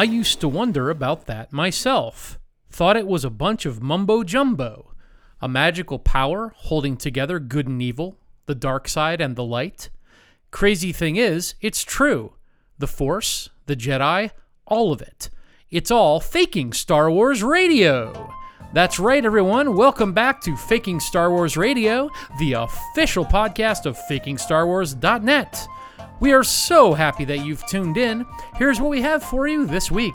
I used to wonder about that myself. Thought it was a bunch of mumbo jumbo. A magical power holding together good and evil, the dark side and the light. Crazy thing is, it's true. The Force, the Jedi, all of it. It's all faking Star Wars radio. That's right, everyone. Welcome back to Faking Star Wars Radio, the official podcast of FakingStarWars.net. We are so happy that you've tuned in. Here's what we have for you this week.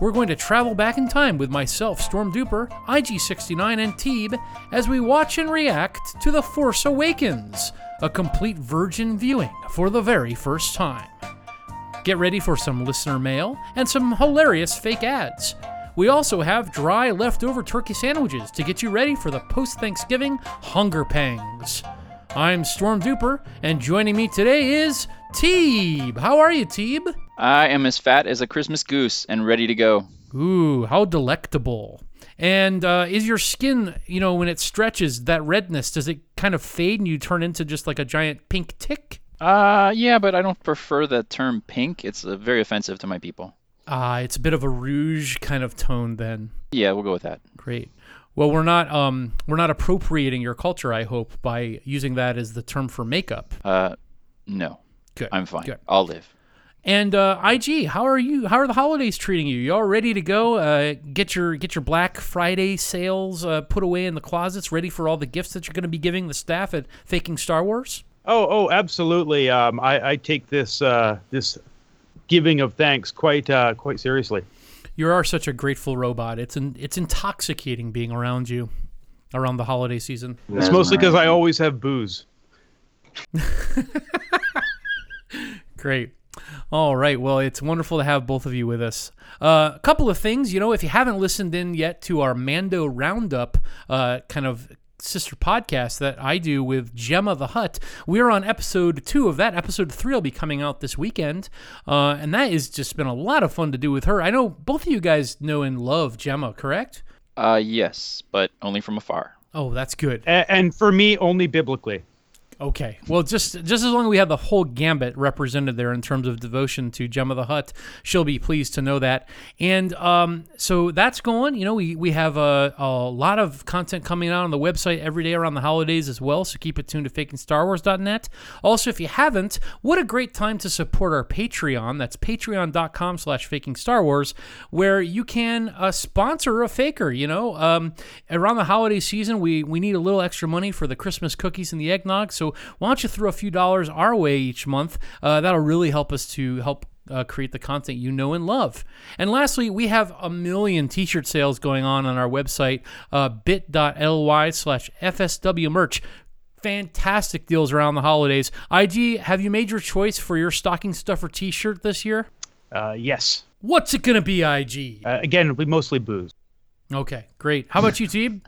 We're going to travel back in time with myself, Storm Duper, IG69, and Teeb as we watch and react to The Force Awakens, a complete virgin viewing for the very first time. Get ready for some listener mail and some hilarious fake ads. We also have dry leftover turkey sandwiches to get you ready for the post Thanksgiving hunger pangs. I'm Storm Duper, and joining me today is Teeb. How are you, Teeb? I am as fat as a Christmas goose and ready to go. Ooh, how delectable. And uh, is your skin, you know, when it stretches, that redness, does it kind of fade and you turn into just like a giant pink tick? Uh, yeah, but I don't prefer the term pink. It's uh, very offensive to my people. Ah, uh, it's a bit of a rouge kind of tone then. Yeah, we'll go with that. Great. Well, we're not um we're not appropriating your culture, I hope, by using that as the term for makeup. Uh, no. Good. I'm fine. Good. I'll live. And uh, IG, how are you? How are the holidays treating you? You all ready to go? Uh, get your get your Black Friday sales uh, put away in the closets, ready for all the gifts that you're going to be giving the staff at Faking Star Wars. Oh, oh, absolutely. Um, I, I take this uh, this giving of thanks quite uh, quite seriously. You are such a grateful robot. It's an, it's intoxicating being around you around the holiday season. It's mostly because I always have booze. Great. All right. Well, it's wonderful to have both of you with us. Uh, a couple of things, you know, if you haven't listened in yet to our Mando Roundup uh, kind of sister podcast that I do with Gemma the Hut. We're on episode two of that. Episode three will be coming out this weekend, uh, and that has just been a lot of fun to do with her. I know both of you guys know and love Gemma, correct? Uh, yes, but only from afar. Oh, that's good. A- and for me, only biblically. Okay. Well, just just as long as we have the whole gambit represented there in terms of devotion to Gemma the Hut, she'll be pleased to know that. And um, so that's going. You know, we, we have a, a lot of content coming out on the website every day around the holidays as well. So keep it tuned to fakingstarwars.net. Also, if you haven't, what a great time to support our Patreon. That's patreon.com slash fakingstarwars, where you can uh, sponsor a faker. You know, um, around the holiday season, we, we need a little extra money for the Christmas cookies and the eggnog. So why don't you throw a few dollars our way each month? Uh, that'll really help us to help uh, create the content you know and love. And lastly, we have a million t-shirt sales going on on our website, uh, bit.ly slash FSW merch. Fantastic deals around the holidays. IG, have you made your choice for your stocking stuffer t-shirt this year? Uh, yes. What's it going to be, IG? Uh, again, we mostly booze. Okay, great. How about you, Teeb?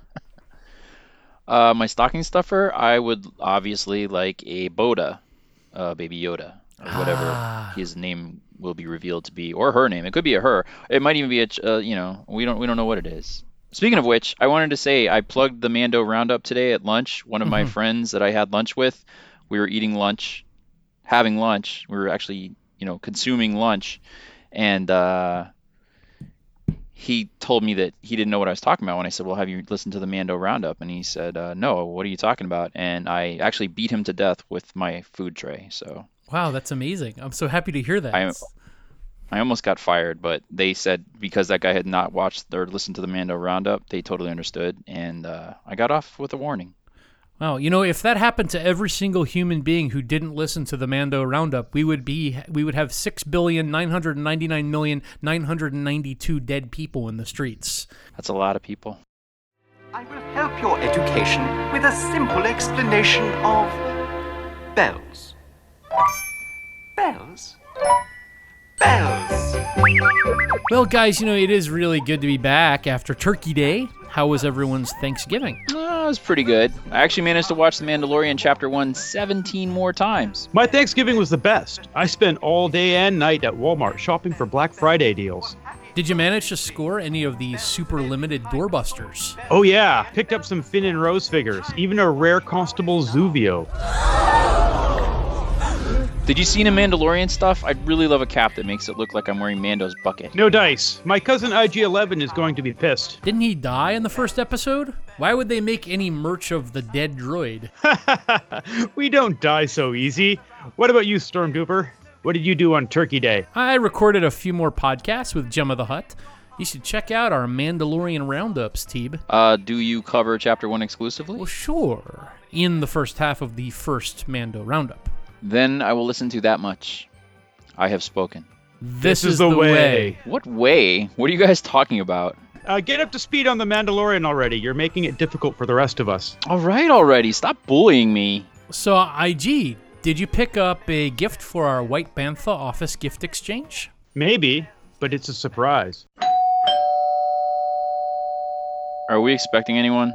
Uh, my stocking stuffer, I would obviously like a Boda, uh, Baby Yoda, or whatever Ah. his name will be revealed to be, or her name. It could be a her. It might even be a, uh, you know, we don't we don't know what it is. Speaking of which, I wanted to say I plugged the Mando Roundup today at lunch. One of my friends that I had lunch with, we were eating lunch, having lunch. We were actually, you know, consuming lunch, and uh, he told me that he didn't know what I was talking about when I said, "Well, have you listened to the Mando Roundup?" And he said, uh, "No. What are you talking about?" And I actually beat him to death with my food tray. So Wow, that's amazing. I'm so happy to hear that. I I almost got fired, but they said because that guy had not watched or listened to the Mando Roundup, they totally understood, and uh, I got off with a warning. Wow, you know, if that happened to every single human being who didn't listen to the Mando Roundup, we would be we would have six billion nine hundred ninety nine million nine hundred ninety two dead people in the streets. That's a lot of people. I will help your education with a simple explanation of bells. Bells? Bells. Well, guys, you know, it is really good to be back after Turkey Day. How was everyone's Thanksgiving? Uh, it was pretty good. I actually managed to watch The Mandalorian Chapter 1 17 more times. My Thanksgiving was the best. I spent all day and night at Walmart shopping for Black Friday deals. Did you manage to score any of these super limited doorbusters? Oh yeah, picked up some Finn and Rose figures, even a rare Constable Zuvio. Did you see any Mandalorian stuff? I'd really love a cap that makes it look like I'm wearing Mando's bucket. No dice. My cousin IG11 is going to be pissed. Didn't he die in the first episode? Why would they make any merch of the dead droid? we don't die so easy. What about you, Stormtrooper? What did you do on Turkey Day? I recorded a few more podcasts with Gemma the Hut. You should check out our Mandalorian roundups, Teeb. Uh, do you cover chapter one exclusively? Well, sure. In the first half of the first Mando roundup. Then I will listen to that much. I have spoken. This, is, the way. What way? What are you guys talking about? Uh, get up to speed on the Mandalorian already. You're making it difficult for the rest of us. All right, already. Stop bullying me. So, IG, did you pick up a gift for our White Bantha office gift exchange? Maybe, but it's a surprise. Are we expecting anyone?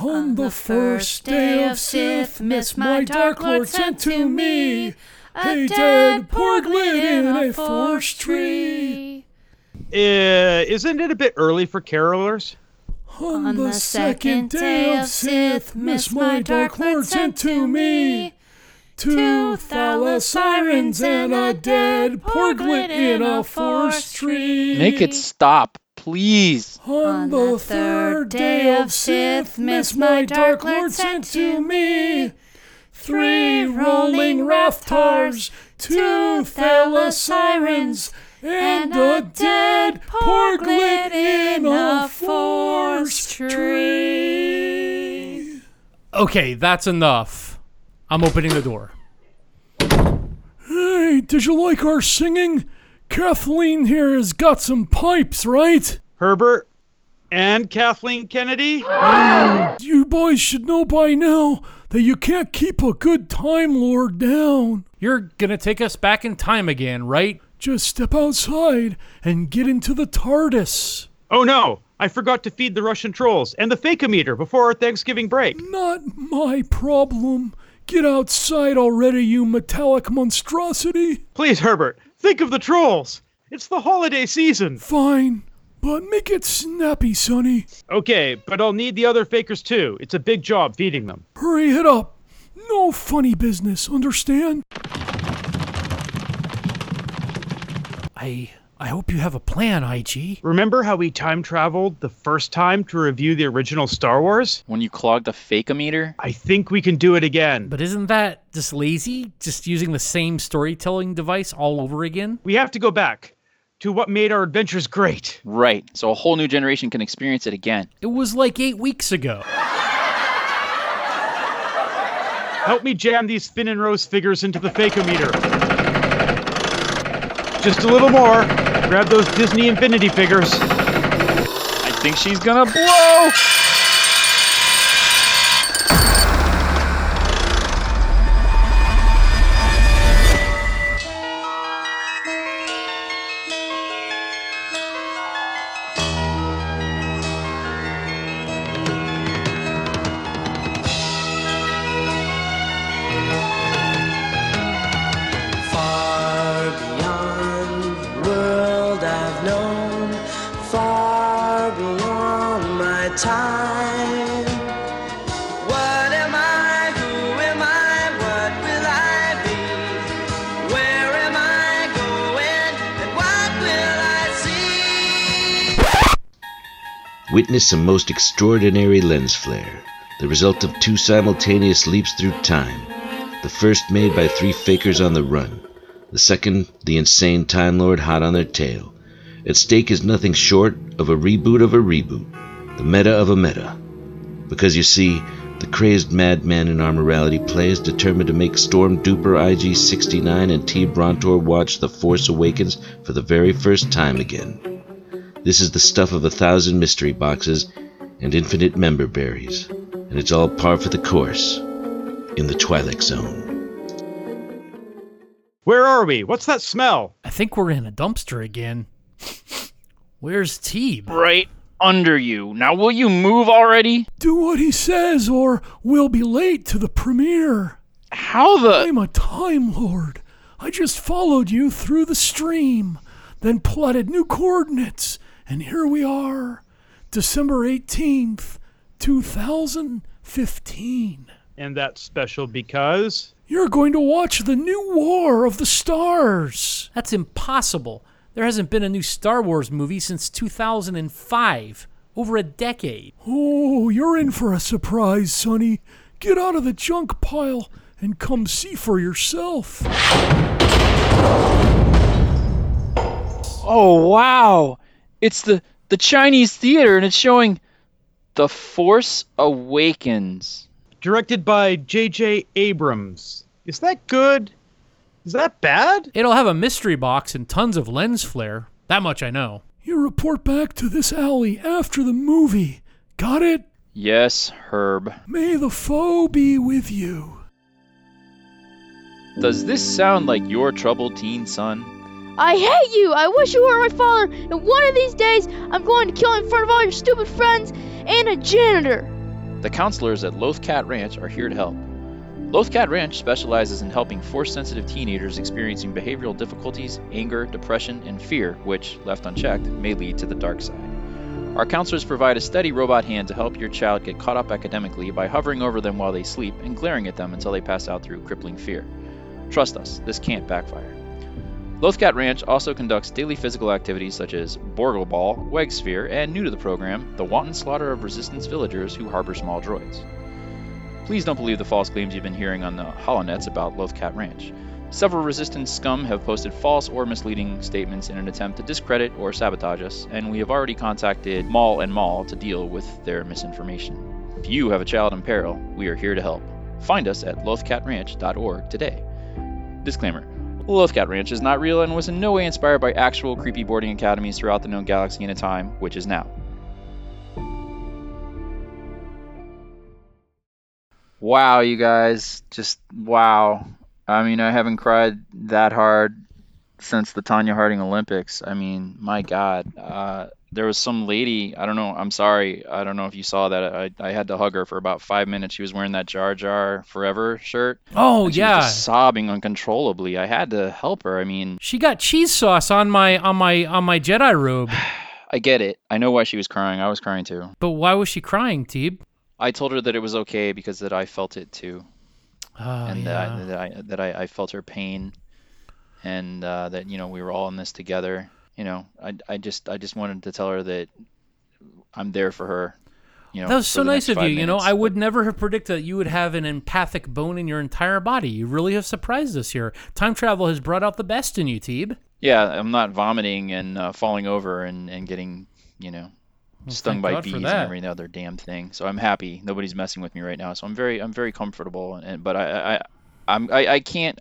On the first day of Sith, Miss my Dark Lord sent to me a dead porglet in a forest tree. Uh, isn't it a bit early for carolers? On the second day of Sith, Miss my Dark Lord sent to me two thalassirens and a dead porglet in a forest tree. Make it stop, please. On the third day of Sith, Miss my Dark Lord sent to me three rolling Rathtars, two thalassirens, and a dead porglet in a forest tree. Okay, that's enough. I'm opening the door. Hey, did you like our singing? Kathleen here has got some pipes, right? Herbert and Kathleen Kennedy? You boys should know by now that you can't keep a good Time Lord down. You're gonna take us back in time again, right? Just step outside and get into the TARDIS. Oh no, I forgot to feed the Russian trolls and the Fakeometer before our Thanksgiving break. Not my problem. Get outside already, you metallic monstrosity. Please, Herbert, think of the trolls. It's the holiday season. Fine, but make it snappy, Sonny. Okay, but I'll need the other fakers too. It's a big job feeding them. Hurry it up. No funny business, understand? I I hope you have a plan, IG. Remember how we time traveled the first time to review the original Star Wars? When you clogged the fakeometer? I think we can do it again. But isn't that just lazy? Just using the same storytelling device all over again? We have to go back to what made our adventures great. Right. So a whole new generation can experience it again. It was like eight weeks ago. Help me jam these Finn and Rose figures into the Fakeometer. Just a little more. Grab those Disney Infinity figures. I think she's gonna blow! Witness a most extraordinary lens flare, the result of two simultaneous leaps through time. The first made by three fakers on the run, the second, the insane Time Lord hot on their tail. At stake is nothing short of a reboot of a reboot, the meta of a meta. Because you see, the crazed madman in our morality play is determined to make Storm Duper IG 69 and T Brontor watch The Force Awakens for the very first time again. This is the stuff of a thousand mystery boxes and infinite member berries, and it's all par for the course in the Twilight Zone. Where are we? What's that smell? I think we're in a dumpster again. Where's Teeb? Right under you. Now will you move already? Do what he says, or we'll be late to the premiere. How the I'm a Time Lord. I just followed you through the stream, then plotted new coordinates, and here we are. December 18th, 2015. And that's special because You're going to watch the new War of the Stars. That's impossible. There hasn't been a new Star Wars movie since 2005. Over a decade. Oh, you're in for a surprise, Sonny. Get out of the junk pile and come see for yourself. Oh wow! It's the the Chinese theater, and it's showing The Force Awakens. directed by J.J. Abrams. Is that good? Is that bad? It'll have a mystery box and tons of lens flare. That much I know. You report back to this alley after the movie. Got it? Yes, Herb. May the foe be with you. Does this sound like your troubled teen son? I hate you! I wish you were my father, and one of these days I'm going to kill in front of all your stupid friends and a janitor! The counselors at Lothcat Ranch are here to help. Lothcat Ranch specializes in helping force sensitive teenagers experiencing behavioral difficulties, anger, depression, and fear, which, left unchecked, may lead to the dark side. Our counselors provide a steady robot hand to help your child get caught up academically by hovering over them while they sleep and glaring at them until they pass out through crippling fear. Trust us, this can't backfire. Lothcat Ranch also conducts daily physical activities such as Borgle Ball, Weg Sphere, and new to the program, the wanton slaughter of resistance villagers who harbor small droids. Please don't believe the false claims you've been hearing on the holonets about Lothcat Ranch. Several resistance scum have posted false or misleading statements in an attempt to discredit or sabotage us, and we have already contacted Maul and Maul to deal with their misinformation. If you have a child in peril, we are here to help. Find us at lothcatranch.org today. Disclaimer Lothcat Ranch is not real and was in no way inspired by actual creepy boarding academies throughout the known galaxy in a time, which is now. Wow, you guys. Just wow. I mean, I haven't cried that hard since the Tonya Harding Olympics. I mean, my God. Uh, there was some lady, I don't know, I'm sorry, I don't know if you saw that. I, I had to hug her for about five minutes. She was wearing that Jar Jar Forever shirt. Oh yeah. sobbing uncontrollably. I had to help her. I mean, She got cheese sauce on my on my on my Jedi robe. I get it. I know why she was crying. I was crying too. But why was she crying, Teeb? I told her that it was okay because that I felt it too. Oh, and yeah. that, I, that I that I, I felt her pain, and uh, that you know we were all in this together. You know, I, I just I just wanted to tell her that I'm there for her. You know, that was so nice of you. five You know, minutes, I would never have predicted that you would have an empathic bone in your entire body. You really have surprised us here. Time travel has brought out the best in you, Teeb. Yeah, I'm not vomiting and uh, falling over and, and getting you know stung by God bees and every other damn thing. So I'm happy. Nobody's messing with me right now. So I'm very I'm very comfortable. And but I I I'm I, I can't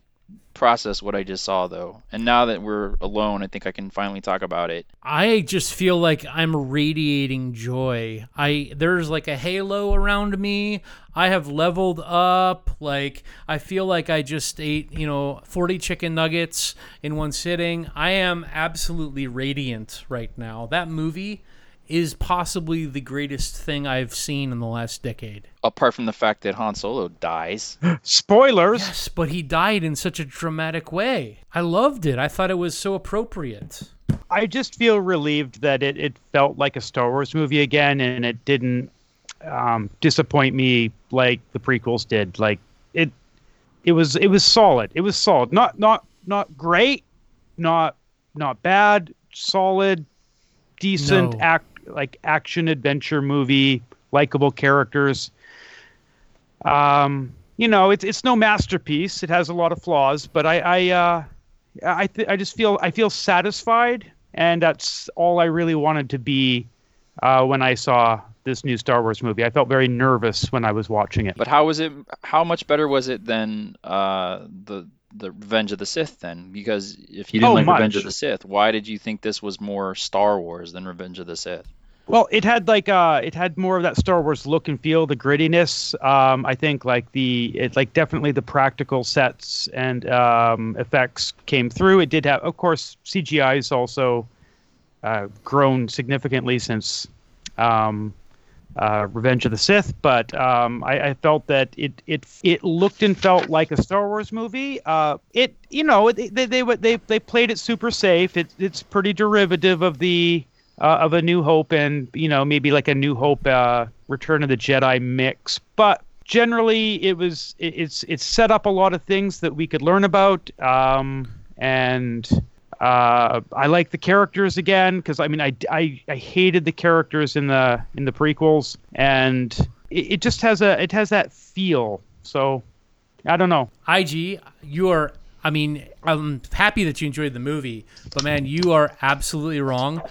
process what I just saw though. And now that we're alone, I think I can finally talk about it. I just feel like I'm radiating joy. I there's like a halo around me. I have leveled up. Like I feel like I just ate, you know, 40 chicken nuggets in one sitting. I am absolutely radiant right now. That movie is possibly the greatest thing I've seen in the last decade. Apart from the fact that Han Solo dies. Spoilers. Yes, but he died in such a dramatic way. I loved it. I thought it was so appropriate. I just feel relieved that it, it felt like a Star Wars movie again, and it didn't um, disappoint me like the prequels did. Like it, it was it was solid. It was solid. Not not not great, not not bad. Solid, decent No. act like action adventure movie. Likable characters. Um, you know, it's it's no masterpiece. It has a lot of flaws, but I I uh, I th- I just feel I feel satisfied, and that's all I really wanted to be uh, when I saw this new Star Wars movie. I felt very nervous when I was watching it. But how was it? How much better was it than uh, the the Revenge of the Sith? Then, because if you didn't Oh, like Revenge of the Sith, why did you think this was more Star Wars than Revenge of the Sith? Well, it had like uh, it had more of that Star Wars look and feel, the grittiness. Um, I think like the it like definitely the practical sets and um, effects came through. It did have, of course, CGI is also uh, grown significantly since um, uh, Revenge of the Sith, but um, I, I felt that it it it looked and felt like a Star Wars movie. Uh, it you know it, they they they they played it super safe. It, it's pretty derivative of the uh, of a New Hope and you know maybe like a New Hope uh, Return of the Jedi mix, but generally it was it, it's it's set up a lot of things that we could learn about um, and uh, I like the characters again because I mean I, I I hated the characters in the in the prequels and it, it just has a it has that feel so I don't know IG, you are. I mean, I'm happy that you enjoyed the movie, but man, you are absolutely wrong.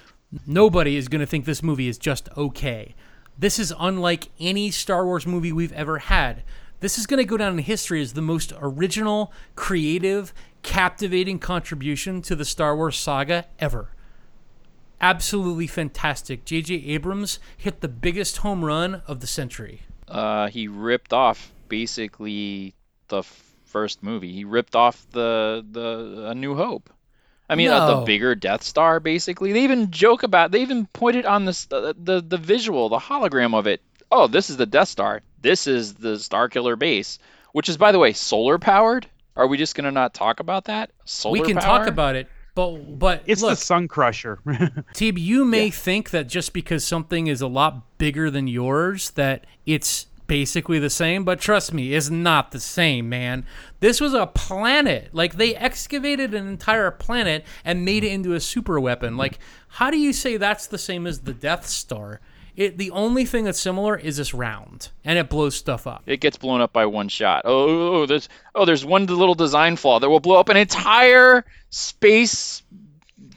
Nobody is going to think this movie is just okay. This is unlike any Star Wars movie we've ever had. This is going to go down in history as the most original, creative, captivating contribution to the Star Wars saga ever. Absolutely fantastic. J.J. Abrams hit the biggest home run of the century. Uh, he ripped off basically the first movie. He ripped off the the A New Hope. I mean, uh, the bigger Death Star, basically. They even joke about. They even pointed on this the, the the visual, the hologram of it. Oh, this is the Death Star. This is the Starkiller base, which is, by the way, solar powered. Are we just gonna not talk about that? Solar we can power? talk about it, but but it's look, the Sun Crusher Teeb, you may think that just because something is a lot bigger than yours, that it's basically the same, but trust me, it's not the same, man. This was a planet. Like they excavated an entire planet and made it into a super weapon. Like, how do you say that's the same as the Death Star? It the only thing that's similar is this round, and it blows stuff up. It gets blown up by one shot. Oh, oh, oh, there's oh, there's one little design flaw that will blow up an entire space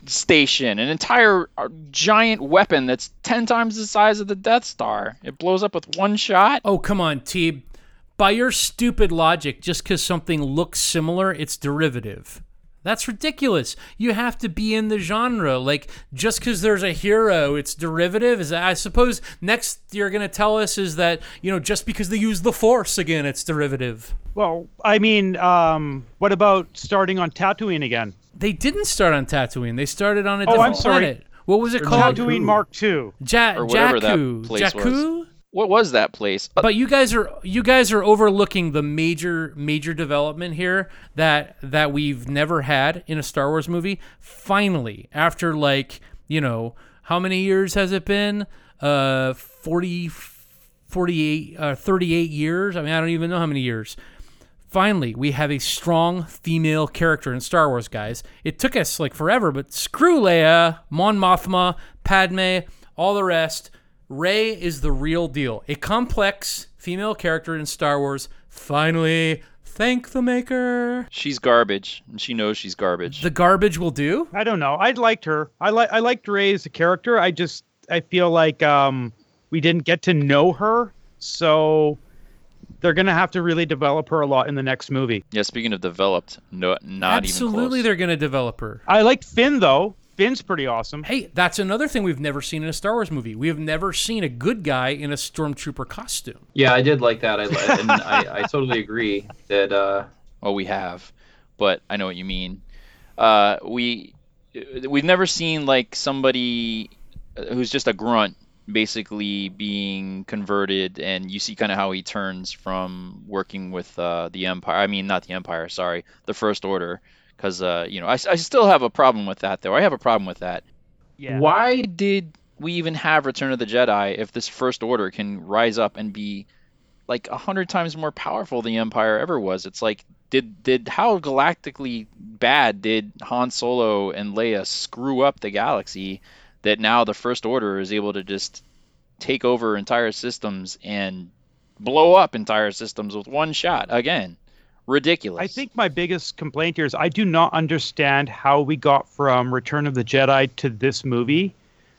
station, an entire uh, giant weapon that's ten times the size of the Death Star. It blows up with one shot. Oh, come on, Teeb. By your stupid logic, just because something looks similar, it's derivative. That's ridiculous. You have to be in the genre. Like, just because there's a hero, it's derivative. Is I suppose next you're going to tell us is that, you know, just because they use the Force again, it's derivative. well I mean um, what about starting on Tatooine again They didn't start on Tatooine. They started on a Oh, I'm different sorry. planet. What was it called? Tatooine Mark II Ja- Or whatever that Jakku. place was. What was that place? Uh, but you guys are you guys are overlooking the major major development here that that we've never had in a Star Wars movie. Finally, after like you know how many years has it been? Uh, 40, 48, uh, 38 years. I mean, I don't even know how many years. Finally, we have a strong female character in Star Wars, guys. It took us like forever, but screw Leia, Mon Mothma, Padme, all the rest. Rey is the real deal. A complex female character in Star Wars. Finally, thank the maker. she's garbage, and she knows she's garbage. The garbage will do. I don't know I liked her I like I liked Rey as a character I just I feel like um, we didn't get to know her so they're gonna have to really develop her a lot in the next movie yeah, speaking of developed, no, not Absolutely, even close. they're going to develop her. I liked Finn though Finn's pretty awesome Hey, that's another thing we've never seen in a Star Wars movie. We have never seen a good guy in a stormtrooper costume. Yeah, I did like that. I and I, I totally agree that uh, Well, we have, but I know what you mean. Uh, we we've never seen like somebody who's just a grunt basically being converted, and you see kind of how he turns from working with uh, the Empire. I mean, not the Empire. Sorry, the First Order. Because uh, you know, I, I still have a problem with that, though. I have a problem with that. yeah Why did we even have Return of the Jedi if this First Order can rise up and be like a hundred times more powerful than the Empire ever was? It's like, did did how galactically bad did Han Solo and Leia screw up the galaxy that now the First Order is able to just take over entire systems and blow up entire systems with one shot again? Ridiculous. I think my biggest complaint here is I do not understand how we got from Return of the Jedi to this movie.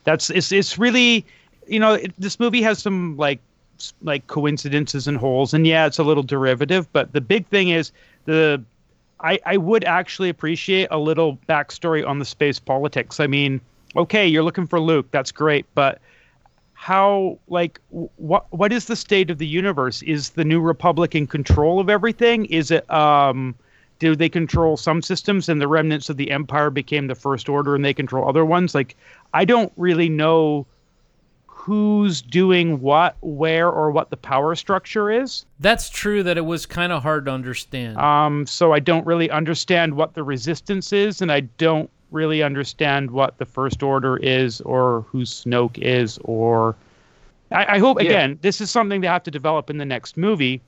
That's it's it's really, you know, it, this movie has some like like coincidences and holes, and yeah, it's a little derivative. But the big thing is the I I would actually appreciate a little backstory on the space politics. I mean, okay, you're looking for Luke, that's great, but how like what what is the state of the universe? Is the new republic in control of everything? Is it um do they control some systems and the remnants of the empire became the first order and they control other ones? Like i don't really know who's doing what where or what the power structure is. That's true that it was kind of hard to understand. um so i don't really understand what the resistance is and i don't really understand what the first order is or who snoke is or I, I hope Yeah. again this is something they have to develop in the next movie.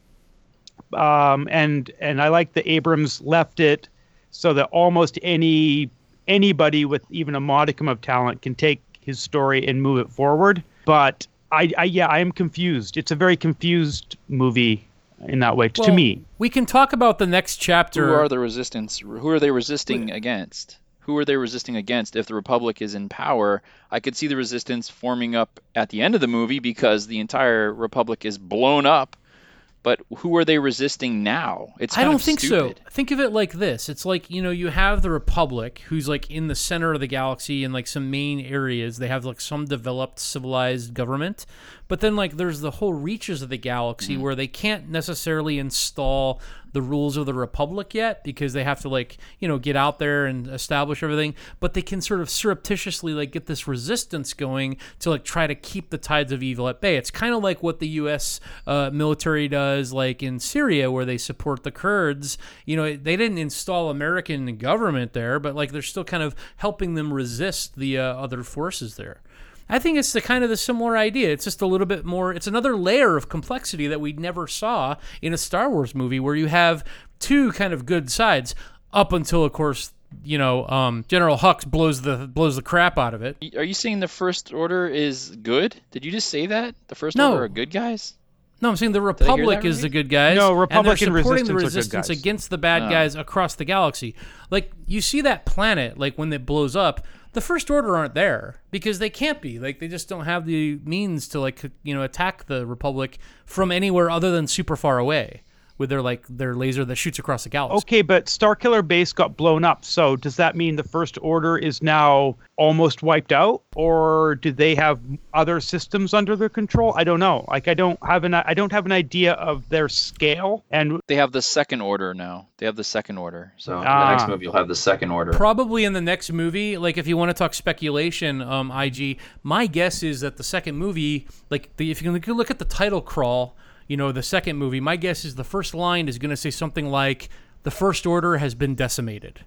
Um, and and I like that Abrams left it so that almost any anybody with even a modicum of talent can take his story and move it forward. But I, I yeah, I am confused. It's a very confused movie in that way to me. We can talk about the next chapter. Who are the resistance? Who are they resisting against? Who are they resisting against? If the Republic is in power, I could see the resistance forming up at the end of the movie because the entire Republic is blown up. But who are they resisting now? It's I don't think stupid. so. Think of it like this. It's like, you know, you have the Republic who's like in the center of the galaxy in like some main areas. They have like some developed civilized government. But then like there's the whole reaches of the galaxy Mm-hmm. where they can't necessarily install the rules of the Republic yet because they have to like, you know, get out there and establish everything, but they can sort of surreptitiously like get this resistance going to like try to keep the tides of evil at bay. It's kind of like what the US uh, military does like in Syria where they support the Kurds. You know, they didn't install American government there, but like they're still kind of helping them resist the uh, other forces there. I think it's the kind of the similar idea. It's just a little bit more. It's another layer of complexity that we never saw in a Star Wars movie, where you have two kind of good sides, up until, of course, you know, um, General Hux blows the blows the crap out of it. Are you saying the First Order is good? Did you just say that? The First No. Order are good guys? No, I'm saying the Republic is right? the good guys. No, and Republic they're and supporting the Resistance are good resistance against the bad Oh. guys across the galaxy. Like you see that planet, like when it blows up, the First Order aren't there because they can't be. Like they just don't have the means to like you know attack the Republic from anywhere other than super far away with their like their laser that shoots across the galaxy. Okay, but Starkiller Base got blown up. So does that mean the First Order is now almost wiped out, or do they have other systems under their control? I don't know. Like I don't have an I don't have an idea of their scale. And They have the Second Order now. They have the Second Order. So So in the Ah. next movie, you'll have the second order. Probably in the next movie, like if you want to talk speculation, um, IG, my guess is that the second movie, like the, if you can look at the title crawl, you know, the second movie, my guess is the first line is going to say something like, "The First Order has been decimated,"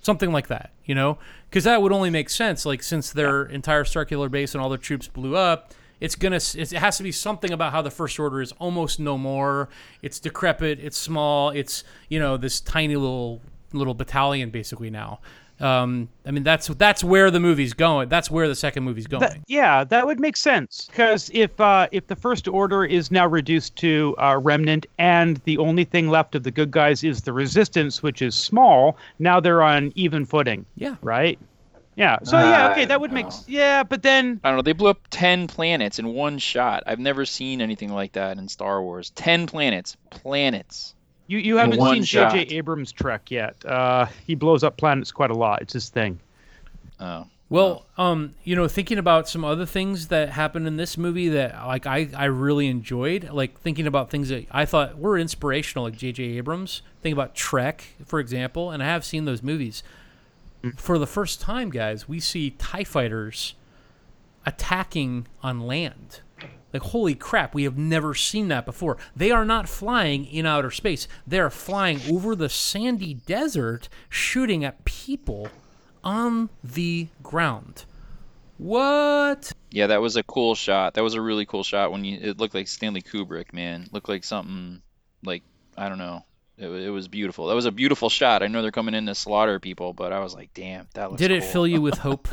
something like that, you know, because that would only make sense. Like since their entire circular base and all their troops blew up. It's gonna. It has to be something about how the First Order is almost no more. It's decrepit. It's small. It's you know this tiny little little battalion basically now. Um, I mean that's that's where the movie's going. That's where the second movie's going. that, yeah, that would make sense because if uh, if the First Order is now reduced to uh, remnant, and the only thing left of the good guys is the Resistance, which is small, now they're on even footing. yeah. right? Yeah. So yeah, okay, that would make yeah, but then I don't know. They blew up ten planets in one shot. I've never seen anything like that in Star Wars. Ten planets. Planets. You you haven't seen shot. J.J. Abrams' Trek yet. Uh, he blows up planets quite a lot. It's his thing. Oh. Well, um, you know, thinking about some other things that happened in this movie that like I, I really enjoyed, like thinking about things that I thought were inspirational, like J.J. Abrams. Think about Trek, for example, and I have seen those movies. For the first time, guys, we see Tie fighters attacking on land. Like holy crap, we have never seen that before. They are not flying in outer space. They are flying over the sandy desert shooting at people on the ground. What? Yeah, that was a cool shot. That was a really cool shot when you. It looked like Stanley Kubrick, man. Looked like something like I don't know. It, it was beautiful. That was a beautiful shot. I know they're coming in to slaughter people, but I was like, damn, that looks. Did it cool. fill you with hope,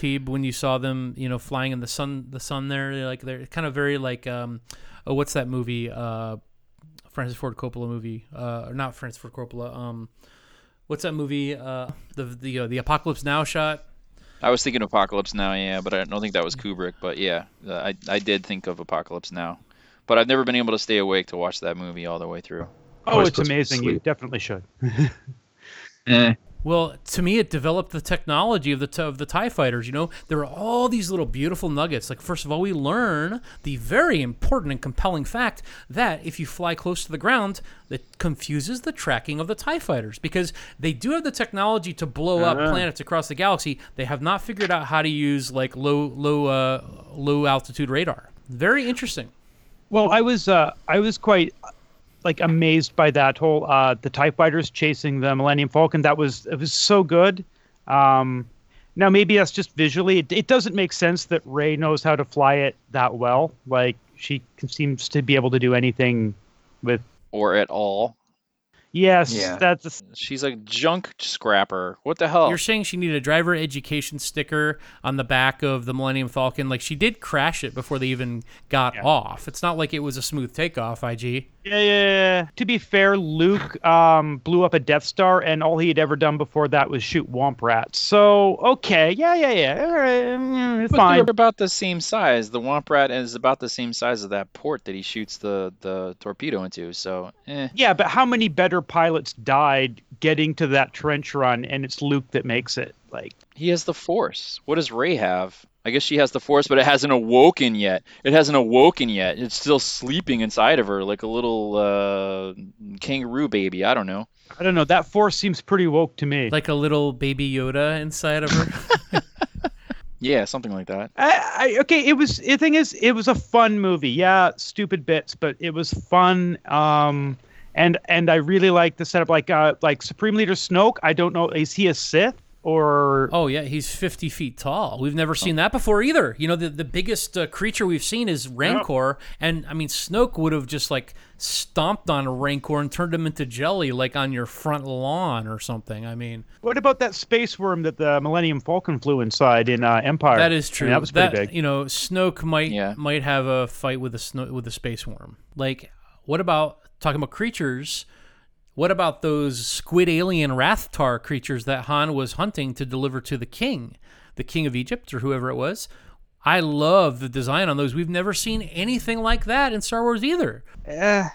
Teeb, when you saw them, you know, flying in the sun the sun there? They're like they're kind of very like um oh what's that movie? Uh Francis Ford Coppola movie. Uh or not Francis Ford Coppola. Um what's that movie? Uh the the uh, the Apocalypse Now shot. I was thinking Apocalypse Now, yeah, but I don't think that was Kubrick. But yeah, uh, I I did think of Apocalypse Now, but I've never been able to stay awake to watch that movie all the way through. Oh, it's puts me to amazing. You definitely should. Eh. Well, to me, it developed the technology of the t- of the Tie fighters. You know, there are all these little beautiful nuggets. Like, first of all, we learn the very important and compelling fact that if you fly close to the ground, it confuses the tracking of the Tie fighters because they do have the technology to blow up planets across the galaxy. They have not figured out how to use like low low uh, low altitude radar. Very interesting. Well, I was uh, I was quite like amazed by that whole uh, the Tie Fighters chasing the Millennium Falcon. That was it was so good. Um, Now maybe that's just visually. It, it doesn't make sense that Rey knows how to fly it that well. Like she seems to be able to do anything with. Or at all. Yes, Yeah. that's She's a junk scrapper. What the hell? You're saying she needed a driver education sticker on the back of the Millennium Falcon. Like she did crash it before they even got off. It's not like it was a smooth takeoff, IG. Yeah, yeah, yeah. To be fair, Luke um, blew up a Death Star, and all he had ever done before that was shoot Womp Rats. So, okay, yeah, yeah, yeah. All right, mm, But fine. they're about the same size. The Womp Rat is about the same size as that port that he shoots the, the torpedo into. So, eh. Yeah, but how many better pilots died getting to that trench run, and it's Luke that makes it? Like, He has the Force. What does Rey have? I guess she has the Force, but it hasn't awoken yet. It hasn't awoken yet. It's still sleeping inside of her like a little uh, kangaroo baby. I don't know. I don't know. That force seems pretty woke to me. Like a little baby Yoda inside of her. Yeah, something like that. I, I okay. It was the thing is, it was a fun movie. Yeah, stupid bits, but it was fun. Um, and and I really like the setup. Like uh, like Supreme Leader Snoke. I don't know, is he a Sith or? oh yeah, he's 50 feet tall. We've never seen that before either. You know, the the biggest uh, creature we've seen is Rancor, and I mean Snoke would have just like stomped on a Rancor and turned him into jelly, like on your front lawn or something. I mean, What about that space worm that the Millennium Falcon flew inside in uh, Empire? that is I true. mean, that was pretty big. You know, Snoke might Yeah. might have a fight with a sno- with a space worm. Like, what about talking about creatures? What about those squid alien Rathtar creatures that Han was hunting to deliver to the king, the king of Egypt or whoever it was? I love the design on those. We've never seen anything like that in Star Wars either. Eh,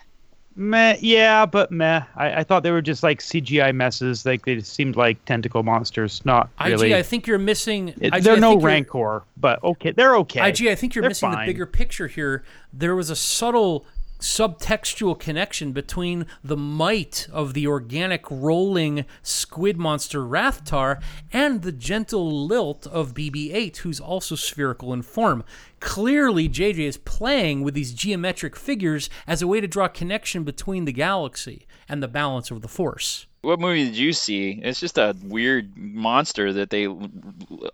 meh, yeah, but meh. I, I thought they were just like CGI messes. Like they seemed like tentacle monsters. Not really. IG, I think you're missing. It- IG, they're I no Rancor, but okay, they're okay. IG, I think you're They're missing fine. the bigger picture here. There was a subtle subtextual connection between the might of the organic rolling squid monster Rathtar and the gentle lilt of BB-8, who's also spherical in form. Clearly, JJ is playing with these geometric figures as a way to draw connection between the galaxy and the balance of the Force. What movie did you see? It's just a weird monster that they, you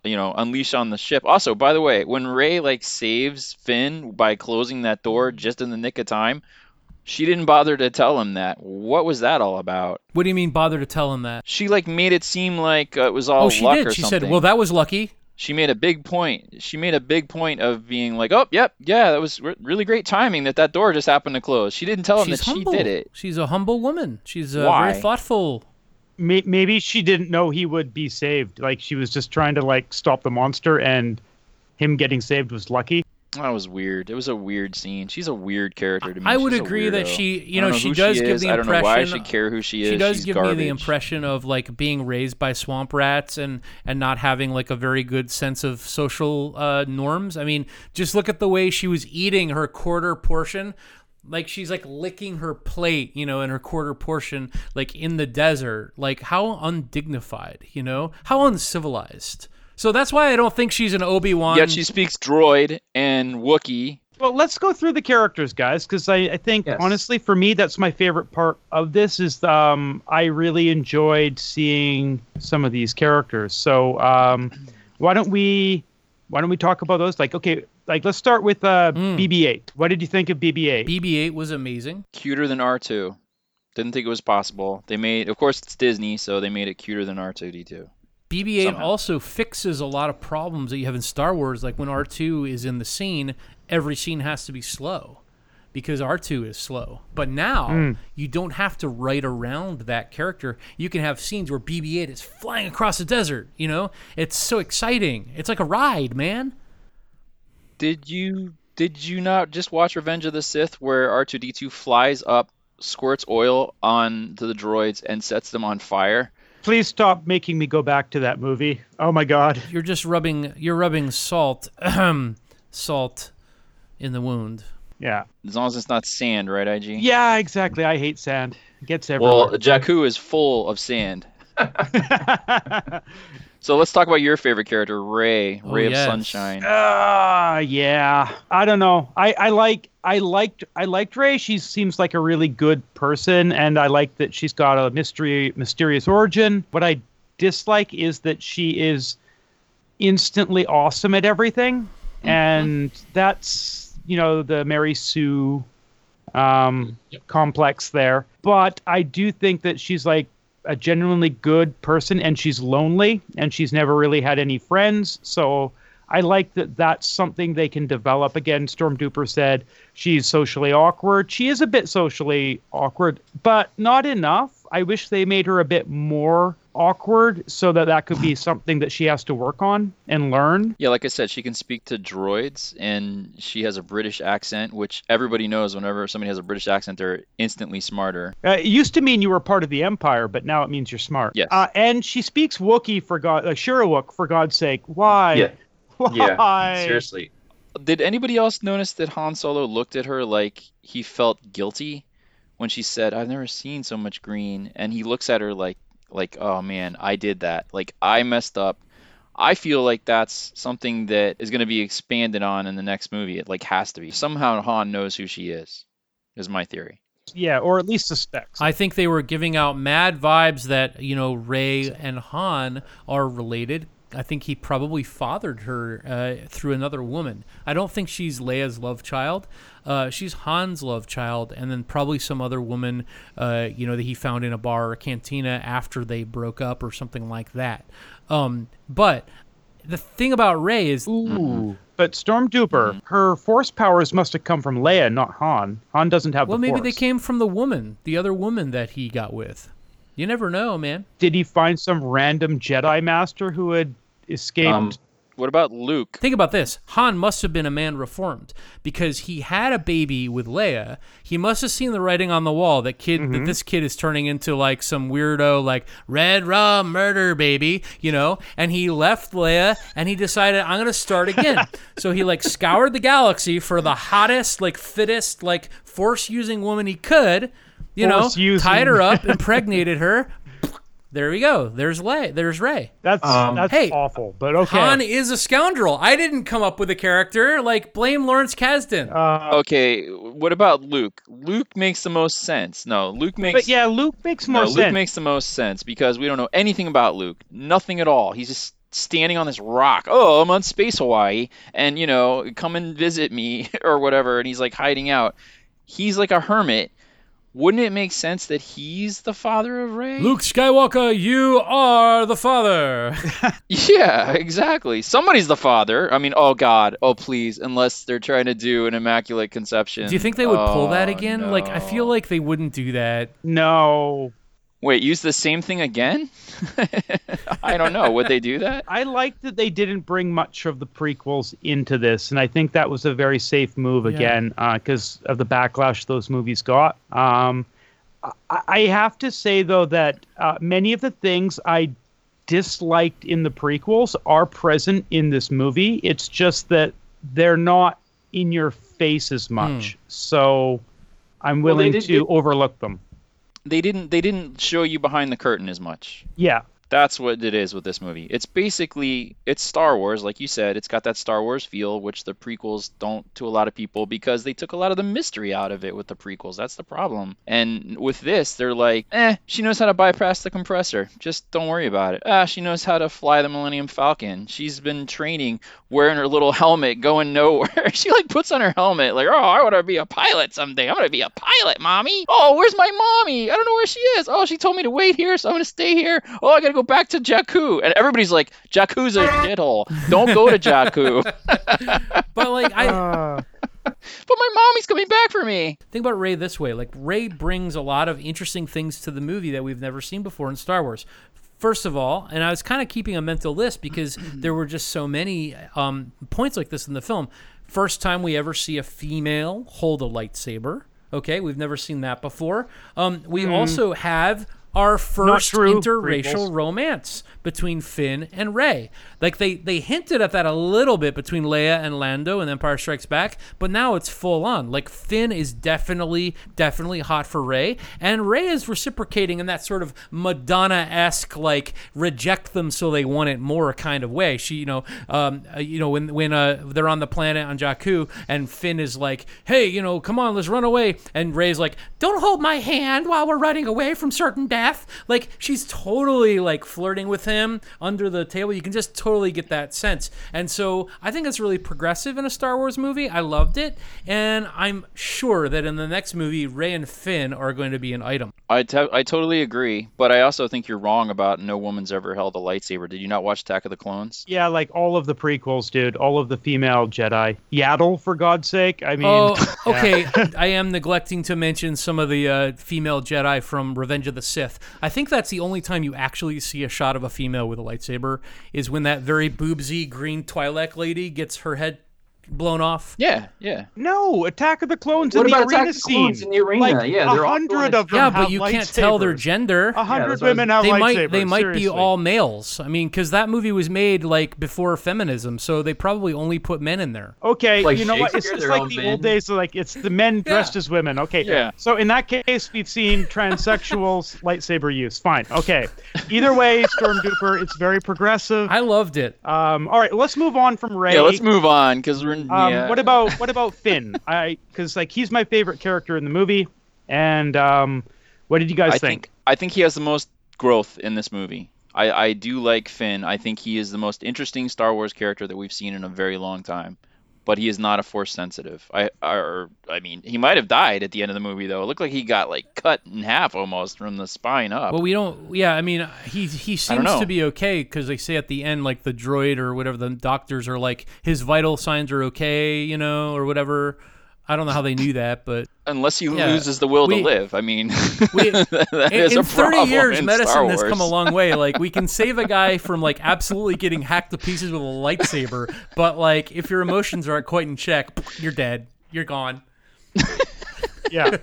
know, unleash on the ship. Also, by the way, when Rey like saves Finn by closing that door just in the nick of time, she didn't bother to tell him that. What was that all about? What do you mean bother to tell him that? She like made it seem like uh, it was all oh, she luck did. She something. said, "Well, that was lucky." She made a big point. She made a big point of being like, "Oh, yep, yeah, that was re- really great timing that that door just happened to close." She didn't tell him She's that humble. she did it. She's a humble woman. She's uh, Why? very thoughtful. May- Maybe she didn't know he would be saved. Like she was just trying to like stop the monster, and him getting saved was lucky. That was weird. It was a weird scene. She's a weird character to me. I would She's agree that she, you know, she does she give the impression. I don't know why I should care who she is. She does She's give garbage. me the impression of like being raised by swamp rats and and not having like a very good sense of social uh, norms. I mean, just look at the way she was eating her quarter portion. Like she's like licking her plate, you know, in her quarter portion, like in the desert. Like how undignified, you know, how uncivilized. So that's why I don't think she's an Obi Wan. Yet she speaks droid and Wookiee. Well, let's go through the characters, guys, because I, I think Yes. honestly, for me, that's my favorite part of this. Is um, I really enjoyed seeing some of these characters. So um, why don't we why don't we talk about those? Like, okay, like let's start with uh, BB-8. What did you think of BB-8? BB-8 was amazing. Cuter than R2. Didn't think it was possible. They made, of course, it's Disney, so they made it cuter than R2D2. BB-8 Somehow. also fixes a lot of problems that you have in Star Wars. Like when R2 is in the scene, every scene has to be slow because R2 is slow. But now hmm. you don't have to write around that character. You can have scenes where BB-8 is flying across the desert. You know, it's so exciting. It's like a ride, man. Did you did you not just watch Revenge of the Sith where R2D2 flies up, squirts oil onto the droids and sets them on fire? Please stop making me go back to that movie. Oh my god. You're just rubbing. You're rubbing salt, salt, in the wound. Yeah. As long as it's not sand, right, IG? Yeah, exactly. I hate sand. It gets everywhere. Well, Jakku is full of sand. So let's talk about your favorite character, Rey. Oh, Ray of. Sunshine. Ah, yeah. I don't know. I, I like I liked I liked Rey. She seems like a really good person, and I like that she's got a mystery mysterious origin. What I dislike is that she is instantly awesome at everything, and that's you know the Mary Sue um, complex there. But I do think that she's like a genuinely good person, and she's lonely, and she's never really had any friends. So I like that that's something they can develop. Again, Stormtrooper said she's socially awkward. She is a bit socially awkward, but not enough. I wish they made her a bit more awkward so that that could be something that she has to work on and learn. Yeah, like I said, she can speak to droids, and she has a British accent, which everybody knows. Whenever somebody has a British accent, they're instantly smarter. Uh, it used to mean you were part of the Empire, but now it means you're smart. Yes. Uh, and she speaks Wookiee for God, uh, Shyriiwook for God's sake. Why? Yeah. Why? Yeah, seriously. Did anybody else notice that Han Solo looked at her like he felt guilty when she said, "I've never seen so much green," and he looks at her like, like, "Oh man, I did that. Like I messed up." I feel like that's something that is going to be expanded on in the next movie. It like has to be. Somehow Han knows who she is. Is my theory. Yeah, or at least suspects. I think they were giving out mad vibes that you know Rey and Han are related. I think he probably fathered her uh, through another woman. I don't think she's Leia's love child. Uh, she's Han's love child, and then probably some other woman, uh, you know, that he found in a bar or a cantina after they broke up or something like that. Um, but the thing about Rey is, Ooh. But Stormtrooper, her force powers must have come from Leia, not Han. Han doesn't have well, the maybe force. they came from the woman, the other woman that he got with. You never know, man. Did he find some random Jedi master who had escaped? Um, What about Luke? Think about this. Han must have been a man reformed because he had a baby with Leia. He must have seen the writing on the wall that kid that this kid is turning into like some weirdo like red rum murder baby, you know? And he left Leia and he decided I'm going to start again. so he like scoured the galaxy for the hottest, like fittest, like force using woman he could, you know, Force-using. tied her up, impregnated her. There we go. There's Lay. There's Rey. That's Um, that's hey, awful, but okay. Han is a scoundrel. I didn't come up with a character. Like blame Lawrence Kasdan. uh, Okay, what about Luke? Luke makes the most sense. No, Luke makes but yeah, Luke makes more no, Luke sense. makes the most sense because we don't know anything about Luke. Nothing at all. He's just standing on this rock. Oh, I'm on Space Hawaii, and you know, come and visit me or whatever. And he's like hiding out. He's like a hermit. Wouldn't it make sense that he's the father of Rey? Luke Skywalker, you are the father. Yeah, exactly. Somebody's the father. I mean, oh God, oh please, unless they're trying to do an immaculate conception. Do you think they would pull that Oh, again? Like I feel like they wouldn't do that. no, Wait, use the same thing again? I don't know. Would they do that? I like that they didn't bring much of the prequels into this, and I think that was a very safe move Yeah. again because of the backlash those movies got. Um, I, I have to say though that uh, many of the things I disliked in the prequels are present in this movie. It's just that they're not in your face as much, so I'm willing did- to they- overlook them. They didn't. They didn't show you behind the curtain as much. Yeah, That's what it is with this movie. It's basically it's Star Wars, like you said. It's got that Star Wars feel, which the prequels don't to a lot of people because they took a lot of the mystery out of it with the prequels. That's the problem. And with this, they're like, eh, she knows how to bypass the compressor. Just don't worry about it. Ah, she knows how to fly the Millennium Falcon. She's been training, wearing her little helmet, going nowhere. she like puts on her helmet, like, oh, I want to be a pilot someday. I'm gonna be a pilot, mommy. Oh, where's my mommy? I don't know where she is. Oh, she told me to wait here, so I'm gonna stay here. Oh, I gotta go back to Jakku. And everybody's like, Jakku's a shithole. Don't go to Jakku. But like I uh, but my mommy's coming back for me. think about Rey this way. Like Rey brings a lot of interesting things to the movie that we've never seen before in Star Wars. First of all, and I was kind of keeping a mental list because there were just so many um, points like this in the film. First time we ever see a female hold a lightsaber. Okay, we've never seen that before. Um, we also have our first interracial romance between Finn and Rey. Like they they hinted at that a little bit between Leia and Lando in Empire Strikes Back, but now it's full on. Like Finn is definitely definitely hot for Rey, and Rey is reciprocating in that sort of Madonna esque like reject them so they want it more kind of way. She you know um uh, you know when when uh they're on the planet on Jakku and Finn is like hey you know come on let's run away and Rey's like don't hold my hand while we're running away from certain death. Like she's totally like flirting with him under the table. You can just totally get that sense. And so I think it's really progressive in a Star Wars movie. I loved it, and I'm sure that in the next movie, Rey and Finn are going to be an item. I, te- I totally agree, but I also think you're wrong about no woman's ever held a lightsaber. Did you not watch Attack of the Clones? Yeah, like all of the prequels, dude. All of the female Jedi. Yaddle, for God's sake. I mean, Oh, yeah. okay. I am neglecting to mention some of the uh, female Jedi from Revenge of the Sith. I think that's the only time you actually see a shot of a female with a lightsaber is when that very boobsy green Twi'lek lady gets her head blown off. Yeah, yeah. No, Attack of the Clones What in the about Attack arena of the scene. in the arena? Like, Yeah, they're a hundred doing of them Yeah, have but you can't tell their gender. A hundred that's what I was- women have They lightsabers. might they might be all males. I mean, because that movie was made like before feminism, so they probably only put men in there. Okay, Like you know what? It's just like the men. old days. So like it's the men dressed as women. Okay. Yeah. So in that case, we've seen transsexuals lightsaber use. Fine. Okay. Either way, Stormtrooper. It's very progressive. I loved it. Um. All right. Let's move on from Rey. Yeah, let's move on because we're. Um, yeah. What about what about Finn? I because like he's my favorite character in the movie. And um, what did you guys I think? think I think he has the most growth in this movie. I, I do like Finn. I think he is the most interesting Star Wars character that we've seen in a very long time. But he is not a force sensitive. I or I mean, he might have died at the end of the movie though. It looked like he got like cut in half almost from the spine up. Well, we don't. Yeah, I mean, he he seems to be okay because they say at the end, like the droid or whatever, the doctors are like his vital signs are okay, you know, or whatever. I don't know how they knew that, but Unless he Yeah. loses the will We- to live. I mean, we, that in, is in a 30 problem years, in medicine has come a long way. Like we can save a guy from like absolutely getting hacked to pieces with a lightsaber, but like if your emotions aren't quite in check, you're dead. You're gone. yeah.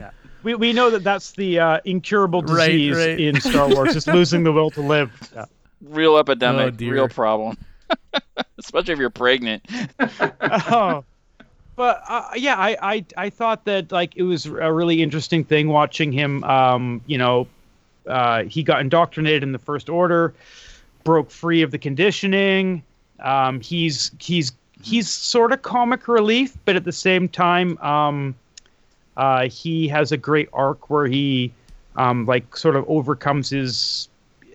yeah. We, we know that that's the uh, incurable disease right. in Star Wars, just losing the will to live. Yeah. Real epidemic, Oh, real problem. Especially if you're pregnant. oh. But uh, yeah, I, I I thought that like it was a really interesting thing watching him. Um, you know, uh, he got indoctrinated in the First Order, broke free of the conditioning. Um, he's he's he's sort of comic relief, but at the same time, um, uh, he has a great arc where he um, like sort of overcomes his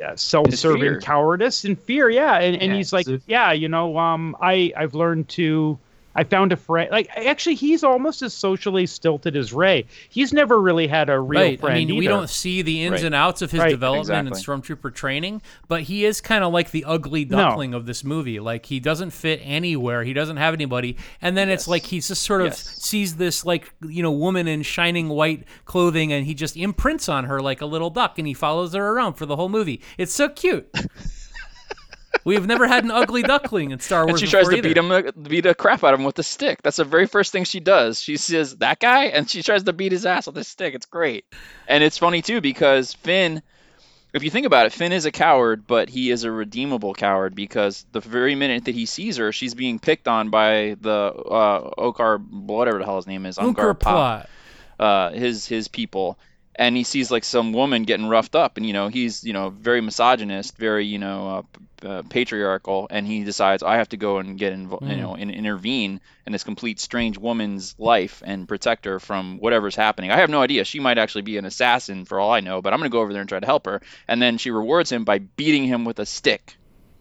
uh, self-serving cowardice and fear. Yeah, and, and Yeah, he's like, so- yeah, you know, um, I I've learned to. I found a friend. Like, actually, he's almost as socially stilted as Rey. He's never really had a real right. friend I mean, we don't see the ins Right. and outs of his Right, development exactly. and stormtrooper training, but he is kind of like the ugly No. duckling of this movie. Like he doesn't fit anywhere. He doesn't have anybody, and then it's like he's just sort of Yes. sees this like you know woman in shining white clothing, and he just imprints on her like a little duck, and he follows her around for the whole movie. It's so cute. We've never had an ugly duckling in Star Wars. And she tries to beat him, beat the crap out of him with a stick. That's the very first thing she does. She says that guy, and she tries to beat his ass with a stick. It's great, and it's funny too because Finn, if you think about it, Finn is a coward, but he is a redeemable coward because the very minute that he sees her, she's being picked on by the uh, Okar, whatever the hell his name is, Unkar Plutt. uh, his his people, and he sees like some woman getting roughed up, and you know he's you know very misogynist, very you know uh, uh, patriarchal, and he decides I have to go and get invo- you know and intervene in this complete strange woman's life and protect her from whatever's happening. I have no idea. She might actually be an assassin for all I know, but I'm gonna go over there and try to help her. And then she rewards him by beating him with a stick.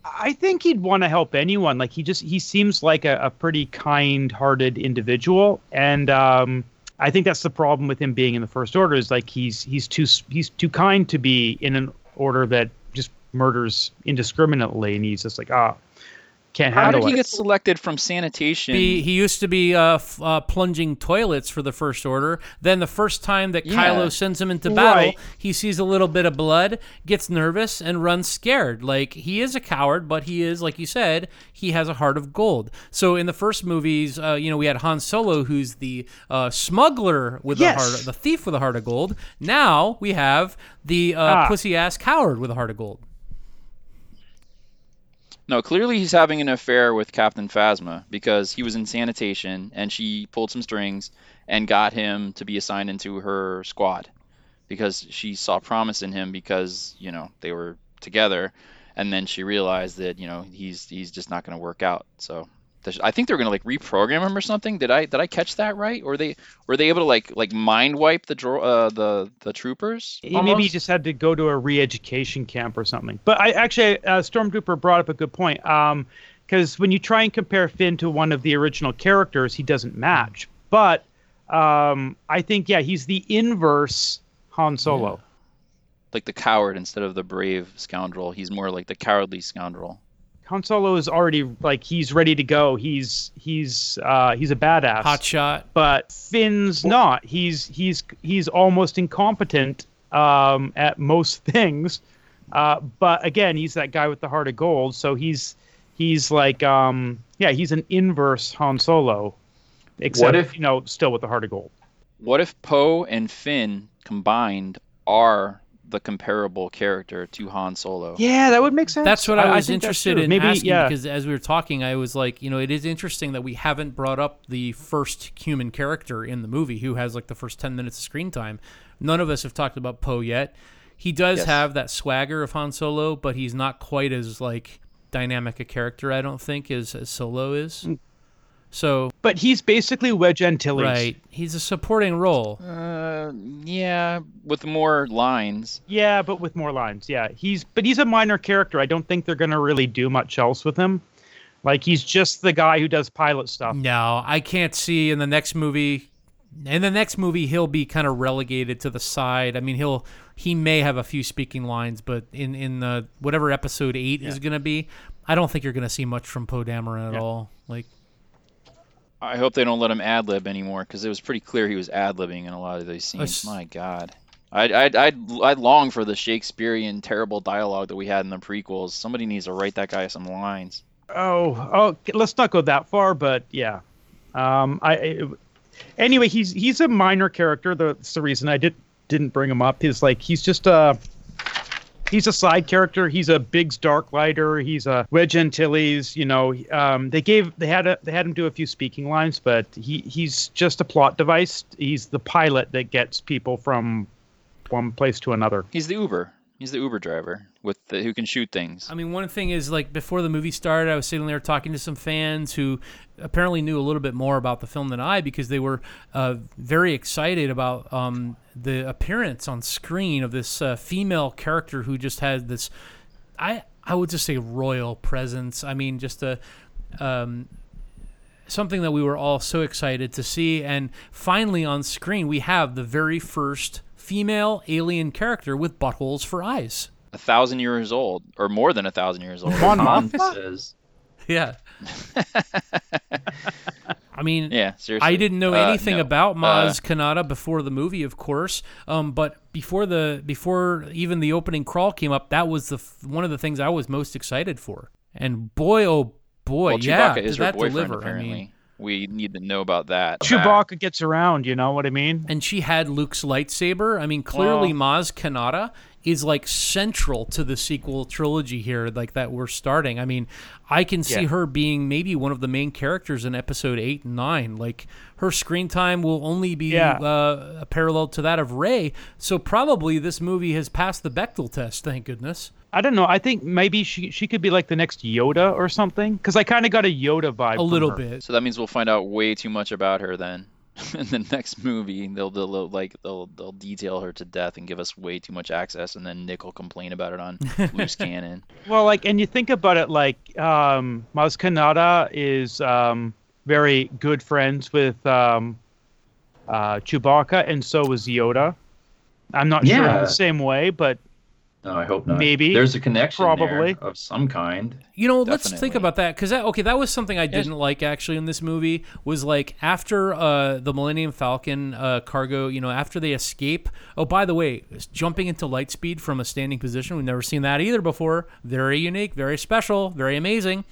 I think he'd want to help anyone. Like he just he seems like a, a pretty kind-hearted individual, and um, I think that's the problem with him being in the First Order is like he's he's too he's too kind to be in an order that murders indiscriminately, and he's just like ah, can't How handle did he it. get selected from sanitation? Be, he used to be uh, f- uh, plunging toilets for the First Order. Then the first time that Yeah. Kylo sends him into battle, Right. he sees a little bit of blood, gets nervous, and runs scared. Like he is a coward, but he is, like you said, he has a heart of gold. So in the first movies, uh, you know, we had Han Solo, who's the uh, smuggler with Yes. a heart, the thief with a heart of gold. Now we have the uh, Ah. pussy ass coward with a heart of gold. No, clearly he's having an affair with Captain Phasma because he was in sanitation and she pulled some strings and got him to be assigned into her squad because she saw promise in him because, you know, they were together and then she realized that, you know, he's he's just not going to work out. So I think they're gonna like reprogram him or something. Did I did I catch that right? Or they were they able to like like mind wipe the dro- uh, the the troopers? He- Maybe he just had to go to a re-education camp or something. But I actually, uh, Stormtrooper brought up a good point. Um, because when you try and compare Finn to one of the original characters, he doesn't match. But um, I think yeah, he's the inverse Han Solo. like the coward instead of the brave scoundrel. He's more like the cowardly scoundrel. Han Solo is already like he's ready to go. He's he's uh, he's a badass. Hot shot. but Finn's not. He's he's he's almost incompetent um, at most things. Uh, but again, he's that guy with the heart of gold. So he's he's like um, yeah, he's an inverse Han Solo, except if- you know still with the heart of gold. What if Poe and Finn combined are the comparable character to Han Solo? Yeah, that would make sense. That's what I, was think interested in Maybe asking yeah. because as we were talking, I was like, you know, it is interesting that we haven't brought up the first human character in the movie who has like the first ten minutes of screen time. None of us have talked about Poe yet. He does Yes. have that swagger of Han Solo, but he's not quite as like dynamic a character. I don't think as, as Solo is. Mm, So but he's basically Wedge Antilles. right, he's a supporting role. Uh, yeah, with more lines. Yeah, but with more lines. Yeah, he's but he's a minor character. I don't think they're gonna really do much else with him. Like he's just the guy who does pilot stuff. No, I can't see in the next movie. In the next movie, he'll be kind of relegated to the side. I mean, he'll he may have a few speaking lines, but in in the whatever episode eight is going to be, I don't think you're going to see much from Poe Dameron at Yeah. all. Like, I hope they don't let him ad lib anymore because it was pretty clear he was ad libbing in a lot of these scenes. My God. I'd, I'd, I'd, I'd long for the Shakespearean terrible dialogue that we had in the prequels. Somebody needs to write that guy some lines. Oh, oh, let's not go that far, but yeah. Um, I, I anyway, he's he's a minor character. That's the reason I did didn't bring him up. Is like he's just a he's a side character. He's a Biggs Darklighter. He's a Wedge Antilles. You know, um, they gave they had a, they had him do a few speaking lines, but he he's just a plot device. He's the pilot that gets people from one place to another. He's the Uber. He's the Uber driver with the, who can shoot things. I mean, one thing is like before the movie started, I was sitting there talking to some fans who apparently knew a little bit more about the film than I because they were uh, very excited about um, the appearance on screen of this uh, female character who just had this, I I would just say royal presence. I mean, just a. Um, something that we were all so excited to see and finally on screen we have the very first female alien character with buttholes for eyes A thousand years old, or more than a thousand years old. Mon Han Mothma? says. Yeah. I mean, Yeah, seriously. I didn't know Uh, anything no. about Maz Uh, Kanata before the movie, of course. Um, but before the before even the opening crawl came up, that was the f- one of the things I was most excited for. And boy, oh boy, well, yeah, Chewbacca did is her that boyfriend, deliver? apparently. I mean, we need to know about that. Chewbacca gets around. You know what I mean? and she had Luke's lightsaber. I mean, clearly Maz Kanata is like central to the sequel trilogy here, like that we're starting. I mean, I can see Yeah. her being maybe one of the main characters in episode eight and nine. Like her screen time will only be Yeah. uh, a parallel to that of Rey. So probably this movie has passed the Bechdel test. Thank goodness. I don't know. I think maybe she she could be like the next Yoda or something. Because I kind of got a Yoda vibe. A from little her. bit. So that means we'll find out way too much about her then. In the next movie, they'll, they'll they'll, like they'll they'll detail her to death and give us way too much access, and then Nick will complain about it on loose cannon. Well, like, and you think about it, like, um, Maz Kanata is um, very good friends with um, uh, Chewbacca, and so is Yoda. I'm not sure in the same way, but No, I hope not. Maybe. There's a connection Probably. there of some kind. You know, let's think about that because that okay, that was something I didn't like actually in this movie. Was like after uh, the Millennium Falcon uh, cargo, you know, after they escape. Oh, by the way, jumping into light speed from a standing position, we've never seen that either before. Very unique, very special, very amazing.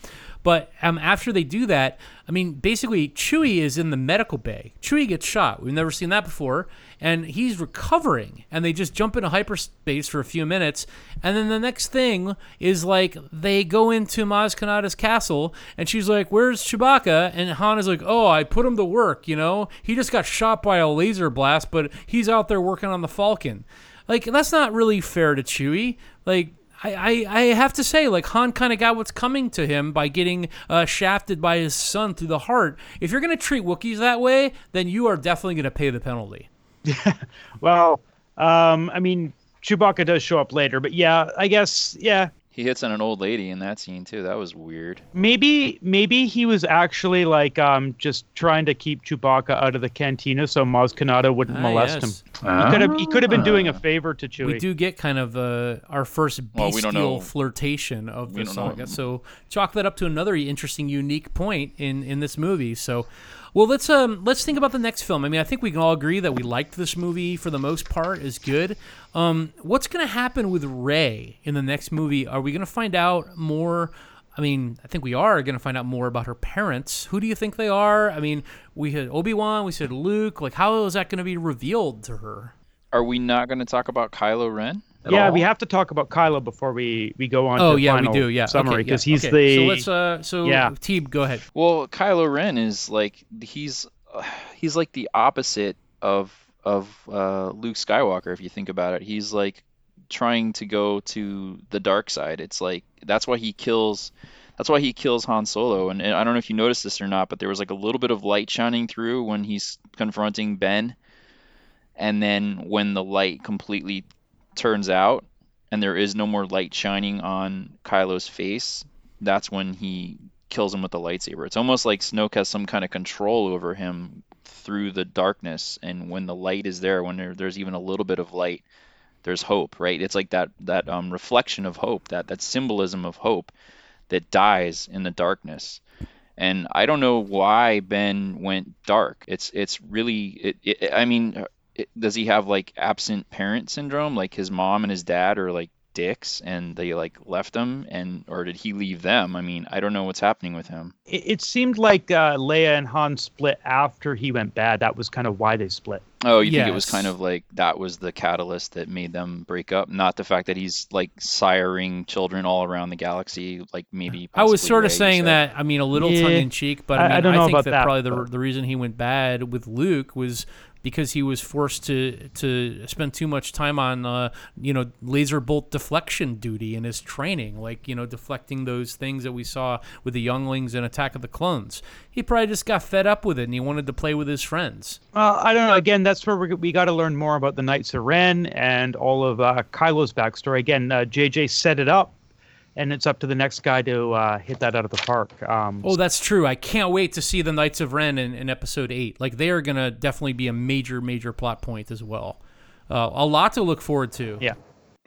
But um, after they do that, I mean, basically, Chewie is in the medical bay. Chewie gets shot. We've never seen that before, and he's recovering. And they just jump into hyperspace for a few minutes, and then the next thing is like they go into Maz Kanata's castle, and she's like, "Where's Chewbacca?" And Han is like, "Oh, I put him to work. You know, he just got shot by a laser blast, but he's out there working on the Falcon." Like that's not really fair to Chewie. Like I, I, I have to say, like Han kind of got what's coming to him by getting uh, shafted by his son through the heart. If you're gonna treat Wookiees that way, then you are definitely gonna pay the penalty. Well, um, I mean, Chewbacca does show up later, but yeah, I guess yeah, He hits on an old lady in that scene too. That was weird. maybe maybe he was actually like um just trying to keep Chewbacca out of the cantina so Maz Kanata wouldn't Ah, molest yes. him. He could have he could have been doing a favor to Chewie. We do get kind of uh, our first Well, we don't bestial know. flirtation of the don't know. saga. So chalk that up to another interesting, unique point in in this movie. So, well, let's um let's think about the next film. I mean, I think we can all agree that we liked this movie for the most part. is good. Um, what's gonna happen with Rey in the next movie? Are we gonna find out more? I mean, I think we are going to find out more about her parents. Who do you think they are? I mean, we had Obi Wan, we said Luke. Like, how is that going to be revealed to her? Are we not going to talk about Kylo Ren? At yeah, all? we have to talk about Kylo before we we go on. Oh to yeah, final we do. Yeah, summary okay, because yeah, he's okay. the So let's uh, so Yeah. Teeb, go ahead. Well, Kylo Ren is like he's uh, he's like the opposite of of uh, Luke Skywalker if you think about it. He's like trying to go to the dark side. It's like that's why he kills that's why he kills Han Solo. And, and I don't know if you noticed this or not, but there was like a little bit of light shining through when he's confronting Ben. And then when the light completely turns out and there is no more light shining on Kylo's face, that's when he kills him with the lightsaber. It's almost like Snoke has some kind of control over him through the darkness, and when the light is there, when there, there's even a little bit of light, there's hope, right? It's like that that um, reflection of hope, that that symbolism of hope that dies in the darkness. And I don't know why Ben went dark. It's it's really it, it I mean, does he have like absent parent syndrome? Like his mom and his dad are like dicks and they like left him and or did he leave them? I mean, I don't know what's happening with him. it, it seemed like uh, Leia and Han split after he went bad. That was kind of why they split. Oh, you think it was kind of like that was the catalyst that made them break up, not the fact that he's like siring children all around the galaxy, like maybe. I was sort of Rey, you saying said. that. I mean, a little Yeah. tongue in cheek, but I, I- mean, I don't know think about that, that, probably the but- the reason he went bad with Luke was because he was forced to to spend too much time on uh, you know laser bolt deflection duty in his training, like you know deflecting those things that we saw with the younglings in Attack of the Clones. He probably just got fed up with it and he wanted to play with his friends. Well, I don't know. Again, that's where we we got to learn more about the Knights of Ren and all of uh, Kylo's backstory. Again, uh, JJ set it up, and it's up to the next guy to uh, hit that out of the park. Um, Oh, that's true. I can't wait to see the Knights of Ren in, in Episode Eight. Like they are gonna definitely be a major major plot point as well. Uh, a lot to look forward to. Yeah.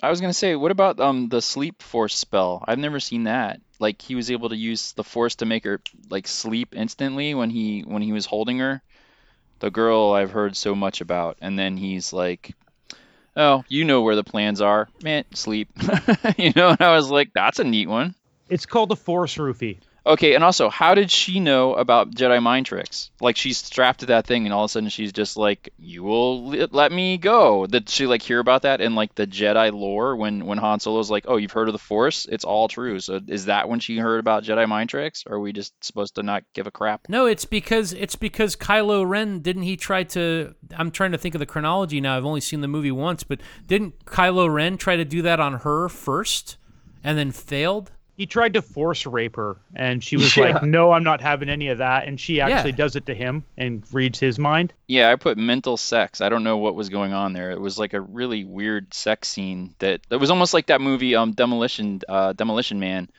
I was gonna say, what about um the sleep force spell? I've never seen that. Like he was able to use the force to make her like sleep instantly when he when he was holding her. The girl I've heard so much about, and then he's like, "Oh, you know where the plans are, man. Sleep." you know, and I was like, "That's a neat one." it's called a Force Roofie. Okay, and also, how did she know about Jedi mind tricks? Like she's strapped to that thing, and all of a sudden she's just like, "You will let me go." Did she like hear about that in like the Jedi lore when when Han Solo's like, "Oh, you've heard of the Force? It's all true." So is that when she heard about Jedi mind tricks, or are we just supposed to not give a crap? No, it's because it's because Kylo Ren didn't he try to I'm trying to think of the chronology now. I've only seen the movie once, but didn't Kylo Ren try to do that on her first and then failed? He tried to force rape her, and she was Yeah. like, "No, I'm not having any of that." And she actually Yeah. does it to him and reads his mind. Yeah, I put mental sex. I don't know what was going on there. It was like a really weird sex scene that it was almost like that movie um Demolition uh Demolition Man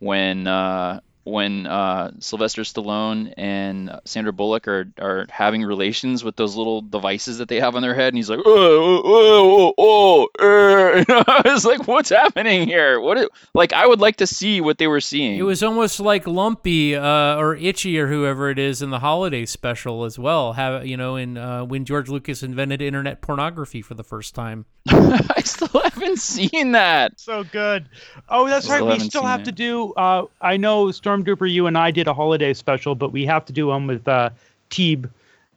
when uh when uh Sylvester Stallone and Sandra Bullock are are having relations with those little devices that they have on their head and he's like oh oh oh, oh er." I was like what's happening here? What like I would like to see what they were seeing. It was almost like Lumpy uh, or Itchy or whoever it is in the holiday special as well. Have you know in uh, when George Lucas invented internet pornography for the first time. I still haven't seen that. So good. Oh, that's Still right. We still have it. to do. Uh, I know Stormtrooper, you and I did a holiday special, but we have to do one with uh, Teeb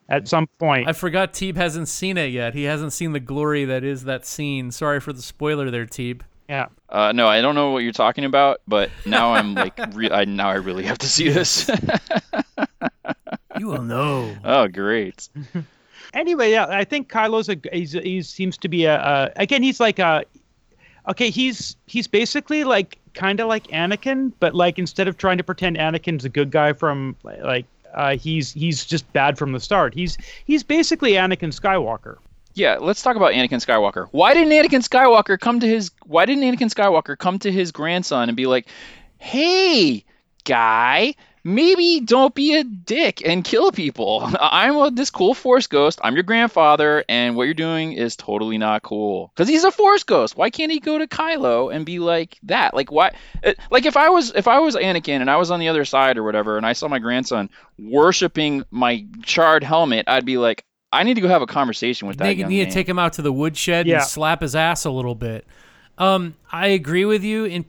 at some point. I forgot Teeb hasn't seen it yet. He hasn't seen the glory that is that scene. Sorry for the spoiler there, Teeb. yeah. Uh, no, I don't know what you're talking about, but now I'm like, re- I, now I really have to see this. You will know. oh, great. Anyway, yeah, I think Kylo's a he's, he seems to be a, a again he's like a okay, he's he's basically like kind of like Anakin, but like instead of trying to pretend Anakin's a good guy from like uh, he's he's just bad from the start. He's he's basically Anakin Skywalker. Yeah, let's talk about Anakin Skywalker. Why didn't Anakin Skywalker come to his Why didn't Anakin Skywalker come to his grandson and be like, "Hey, guy, maybe don't be a dick and kill people. I'm a, this cool Force ghost. I'm your grandfather, and what you're doing is totally not cool. Because he's a Force ghost. Why can't he go to Kylo and be like that? Like why? Like if I was if I was Anakin and I was on the other side or whatever, and I saw my grandson worshiping my charred helmet, I'd be like, I need to go have a conversation with that. They need man. to take him out to the woodshed Yeah. and slap his ass a little bit. Um, I agree with you in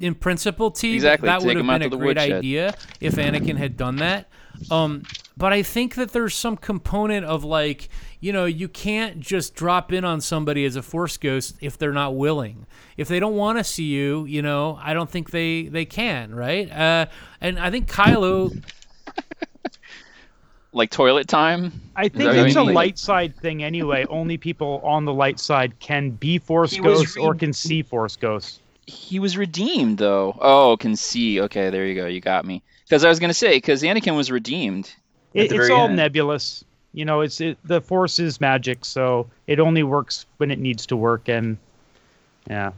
in principle, T. Exactly, That take would have been a great woodshed. idea if Anakin had done that. Um, but I think that there's some component of like, you know, you can't just drop in on somebody as a force ghost if they're not willing. If they don't want to see you, you know, I don't think they they can, right? Uh, and I think Kylo like toilet time. I think it's a mean? light side thing anyway. Only people on the light side can be Force He was ghosts or can see Force ghosts. He was redeemed though. Oh, can see. Okay, there you go. You got me. Because I was gonna say, because Anakin was redeemed. It, it's all end. nebulous. You know, it's it, the Force is magic, so it only works when it needs to work. And yeah,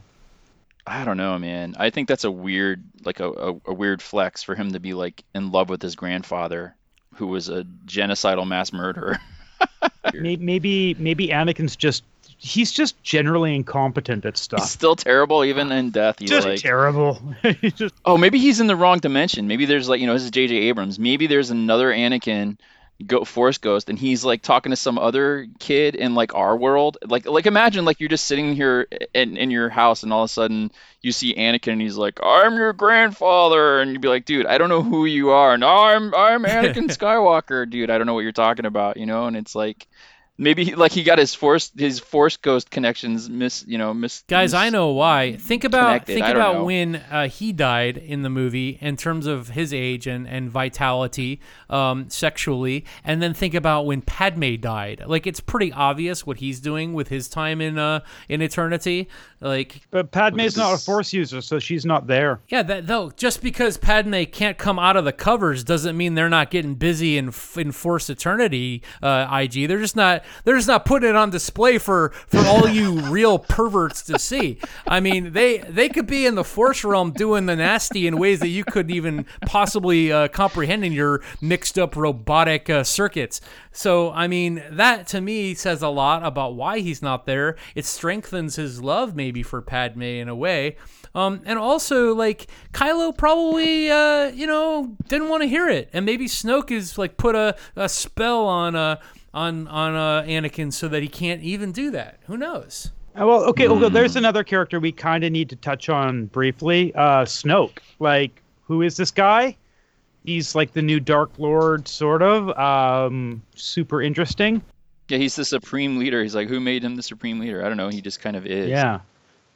I don't know, man. I think that's a weird, like a, a, a weird flex for him to be like in love with his grandfather, who was a genocidal mass murderer. Maybe maybe Anakin's just he's just generally incompetent at He's stuff. still terrible even in death. He's Just like, terrible. Just oh, maybe he's in the wrong dimension. Maybe there's like, you know, this is J.J. Abrams. Maybe there's another Anakin, go Force Ghost, and he's like talking to some other kid in like our world. Like, like imagine like you're just sitting here in in your house, and all of a sudden you see Anakin, and he's like, "I'm your grandfather," and you'd be like, "Dude, I don't know who you are." No, I'm I'm Anakin Skywalker, dude. I don't know what you're talking about, you know. And it's like. Maybe he, like he got his force his force ghost connections miss you know miss Guys, mis- I know why. Think about connected. think about know. when uh, he died in the movie in terms of his age and and vitality, um, sexually, and then think about when Padme died. Like it's pretty obvious what he's doing with his time in uh in eternity. Like but Padme's not a Force user, so she's not there. yeah, that though just because Padme can't come out of the covers doesn't mean they're not getting busy in in Force Eternity. Uh, IG, they're just not they're just not putting it on display for for all you real perverts to see. I mean, they they could be in the Force realm doing the nasty in ways that you couldn't even possibly uh, comprehend in your mixed up robotic uh, circuits. So, I mean, that to me says a lot about why he's not there. It strengthens his love maybe for Padme in a way. Um, and also, like Kylo probably, uh, you know, didn't want to hear it, and maybe Snoke is like put a, a spell on uh, on on uh, Anakin so that he can't even do that. Who knows? Uh, Well, okay, okay, Hmm. there's another character we kind of need to touch on briefly. Uh, Snoke. Like, who is this guy? He's like the new Dark Lord, sort of. Um, super interesting. Yeah, he's the supreme leader. He's like, who made him the supreme leader? I don't know. He just kind of is. Yeah.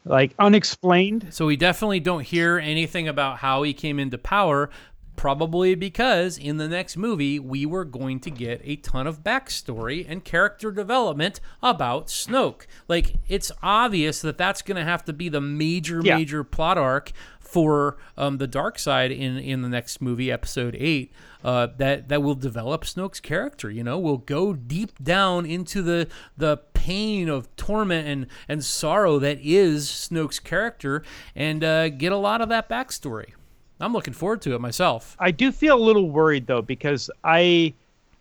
Like, unexplained. So we definitely don't hear anything about how he came into power. Probably because in the next movie, we were going to get a ton of backstory and character development about Snoke. Like, it's obvious that that's going to have to be the major, Yeah. major plot arc for um, the dark side in, in the next movie, episode 8. Uh, that that will develop Snoke's character. You know, will go deep down into the the pain of torment and and sorrow that is Snoke's character, and uh, get a lot of that backstory. I'm looking forward to it myself. I do feel a little worried though because I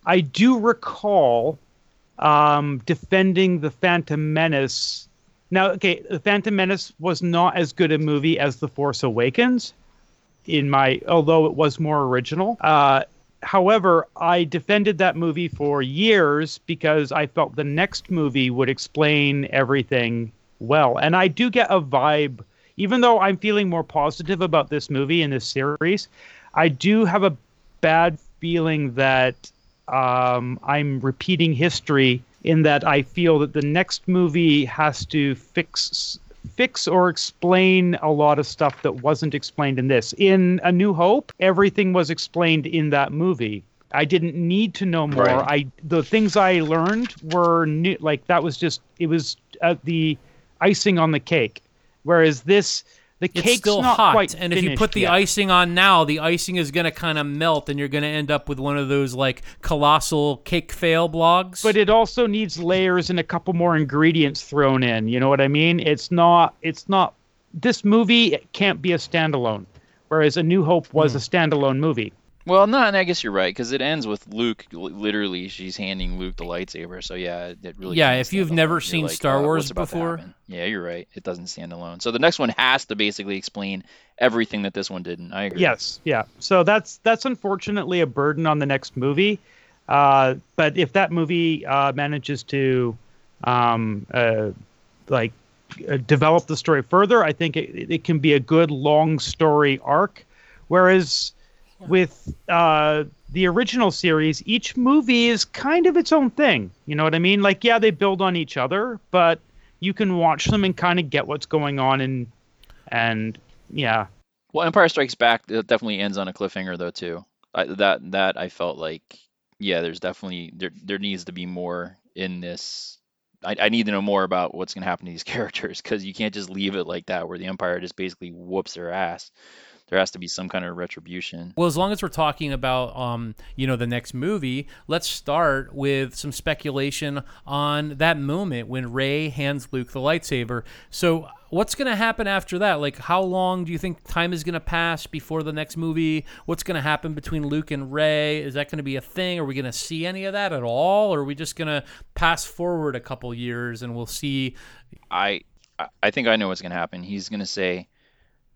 I do recall um, defending the Phantom Menace. Now, okay, the Phantom Menace was not as good a movie as The Force Awakens, in my although it was more original. Uh, however, I defended that movie for years because I felt the next movie would explain everything well, and I do get a vibe. Even though I'm feeling more positive about this movie and this series, I do have a bad feeling that um, I'm repeating history in that I feel that the next movie has to fix fix or explain a lot of stuff that wasn't explained in this. In A New Hope, everything was explained in that movie. I didn't need to know more. Right. I the things I learned were new. Like that was just it was uh, the icing on the cake. Whereas this, the It's cake's still not hot, quite and if you put the yet. icing on now, the icing is going to kind of melt, and you're going to end up with one of those like colossal cake fail blogs. but it also needs layers and a couple more ingredients thrown in. You know what I mean? It's not. It's not. This movie it can't be a standalone, whereas A New Hope was Hmm. a standalone movie. Well, no, and I guess you're right because it ends with Luke. Literally, she's handing Luke the lightsaber. So yeah, it, it really. Yeah, if you've stand never alone. You're seen like, Star uh, Wars what's about to before- yeah, you're right. It doesn't stand alone. So the next one has to basically explain everything that this one didn't. I agree. Yes, yeah. So that's that's unfortunately a burden on the next movie. Uh, but if that movie uh, manages to um, uh, like uh, develop the story further, I think it, it can be a good long story arc. Whereas with uh, the original series, each movie is kind of its own thing. You know what I mean? Like, yeah, they build on each other, but you can watch them and kind of get what's going on and and yeah. Well, Empire Strikes Back it definitely ends on a cliffhanger though too. I, that that I felt like yeah, there's definitely there there needs to be more in this. I, I need to know more about what's gonna happen to these characters because you can't just leave it like that where the Empire just basically whoops their ass. There has to be some kind of retribution. Well, as long as we're talking about, um, you know, the next movie, let's start with some speculation on that moment when Rey hands Luke the lightsaber. So, what's going to happen after that? Like, how long do you think time is going to pass before the next movie? What's going to happen between Luke and Rey? Is that going to be a thing? Are we going to see any of that at all? Or are we just going to pass forward a couple years and we'll see? I I- I think I know what's gonna happen. He's gonna say,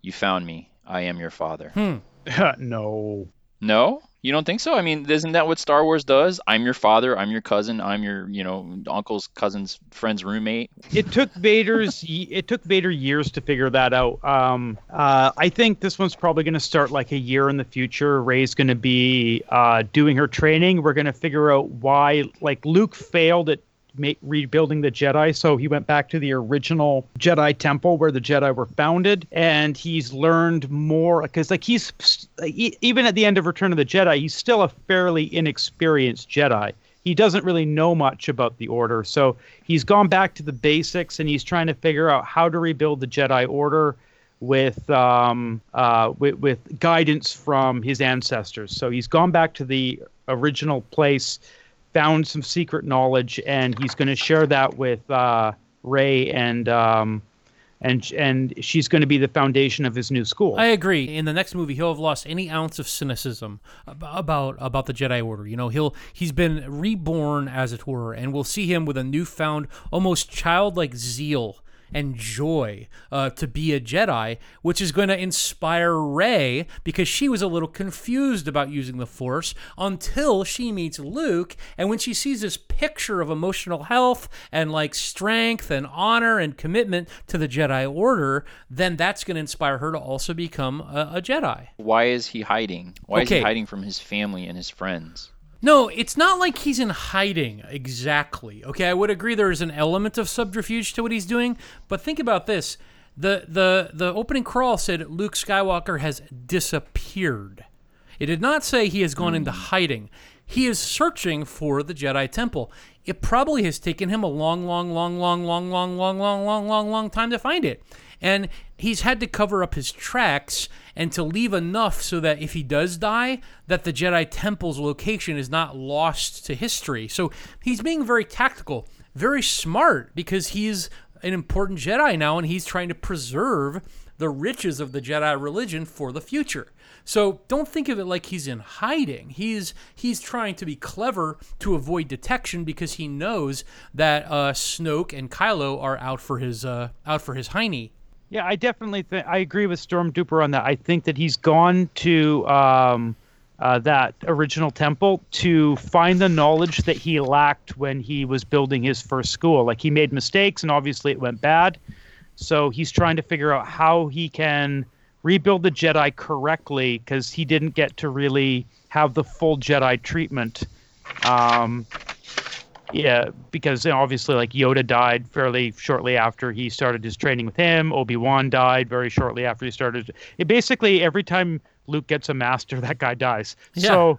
"You found me. I am your father." Hmm. no. No, you don't think so? I mean, isn't that what Star Wars does? I'm your father. I'm your cousin. I'm your, you know, uncle's cousin's friend's roommate. it took Vader's it took Vader years to figure that out. Um, uh, I think this one's probably going to start like a year in the future. Rey's going to be uh, doing her training. We're going to figure out why like Luke failed at ma- rebuilding the Jedi, so he went back to the original Jedi temple where the Jedi were founded, and he's learned more because like he's even at the end of Return of the Jedi, he's still a fairly inexperienced Jedi he doesn't really know much about the order. So he's gone back to the basics and he's trying to figure out how to rebuild the Jedi Order with um, uh, with, with guidance from his ancestors. So he's gone back to the original place, found some secret knowledge, and he's going to share that with uh, Rey and. Um, and and she's going to be the foundation of his new school. I agree. In the next movie, he'll have lost any ounce of cynicism about about the Jedi Order. You know, he'll he's been reborn, as it were, and we'll see him with a newfound, almost childlike zeal and joy uh, to be a Jedi, which is going to inspire Rey because she was a little confused about using the Force until she meets Luke, and when she sees this picture of emotional health and like strength and honor and commitment to the Jedi Order, then that's going to inspire her to also become a, a Jedi. Why is he hiding? Why is he hiding from his family and his friends? No, it's not like he's in hiding exactly. Okay, I would agree there is an element of subterfuge to what he's doing, but think about this. The the the opening crawl said Luke Skywalker has disappeared. It did not say he has gone into hiding. He is searching for the Jedi Temple. It probably has taken him a long, long, long, long, long, long, long, long, long, long, long time to find it. And he's had to cover up his tracks and to leave enough so that if he does die, that the Jedi Temple's location is not lost to history. So he's being very tactical, very smart because he's an important Jedi now and he's trying to preserve the riches of the Jedi religion for the future. So don't think of it like he's in hiding. He's he's trying to be clever to avoid detection because he knows that uh, Snoke and Kylo are out for his uh, out for his hiney. Yeah, I definitely think I agree with Stormtrooper on that. I think that he's gone to um, uh, that original temple to find the knowledge that he lacked when he was building his first school. Like he made mistakes, and obviously it went bad. So he's trying to figure out how he can rebuild the Jedi correctly because he didn't get to really have the full Jedi treatment. Um, yeah, because you know, obviously, like Yoda died fairly shortly after he started his training with him. Obi Wan died very shortly after he started. It basically every time Luke gets a master, that guy dies. Yeah. So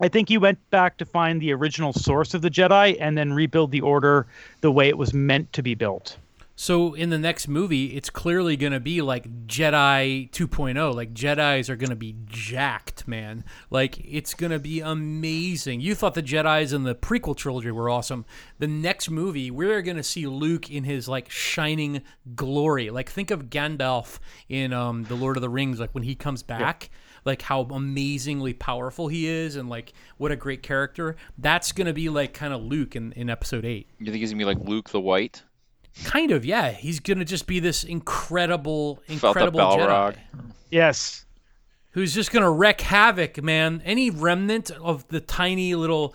I think he went back to find the original source of the Jedi and then rebuild the Order the way it was meant to be built. So in the next movie, it's clearly going to be like Jedi 2.0. Like Jedi's are going to be jacked, man. Like it's going to be amazing. You thought the Jedi's in the prequel trilogy were awesome. The next movie, we're going to see Luke in his like shining glory. Like think of Gandalf in um, the Lord of the Rings. Like when he comes back. Like how amazingly powerful he is, and like what a great character. That's gonna be like kind of Luke in, in episode eight. You think he's gonna be like Luke the White? Kind of, yeah. He's gonna just be this incredible, incredible Balrog. Jedi Yes. who's just gonna wreak havoc, man. Any remnant of the tiny little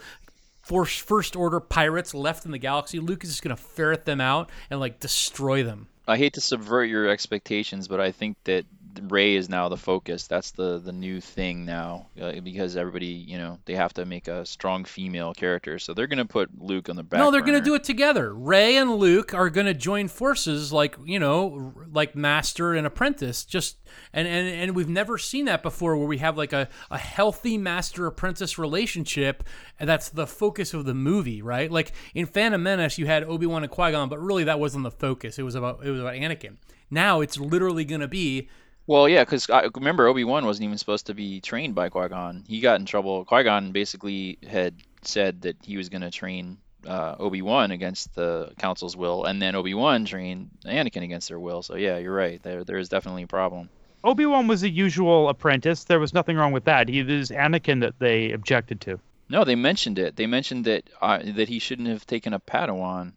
force first order pirates left in the galaxy, Luke is just gonna ferret them out and like destroy them. I hate to subvert your expectations, but I think that Rey is now the focus. That's the the new thing now, uh, because everybody, you know, they have to make a strong female character, so they're gonna put Luke on the back. no, they're gonna do it together. Rey and Luke are gonna join forces, like you know, like master and apprentice. Just and and and we've never seen that before, where we have like a a healthy master apprentice relationship, and that's the focus of the movie, right? Like in Phantom Menace, you had Obi Wan and Qui Gon, but really that wasn't the focus. It was about it was about Anakin. Now it's literally gonna be Well, yeah, because I remember Obi Wan wasn't even supposed to be trained by Qui Gon. He got in trouble. Qui Gon basically had said that he was going to train uh, Obi Wan against the Council's will, and then Obi Wan trained Anakin against their will. So yeah, you're right. There, there is definitely a problem. Obi Wan was a usual apprentice. There was nothing wrong with that. He was Anakin that they objected to. No, they mentioned it. They mentioned that uh, that he shouldn't have taken a Padawan.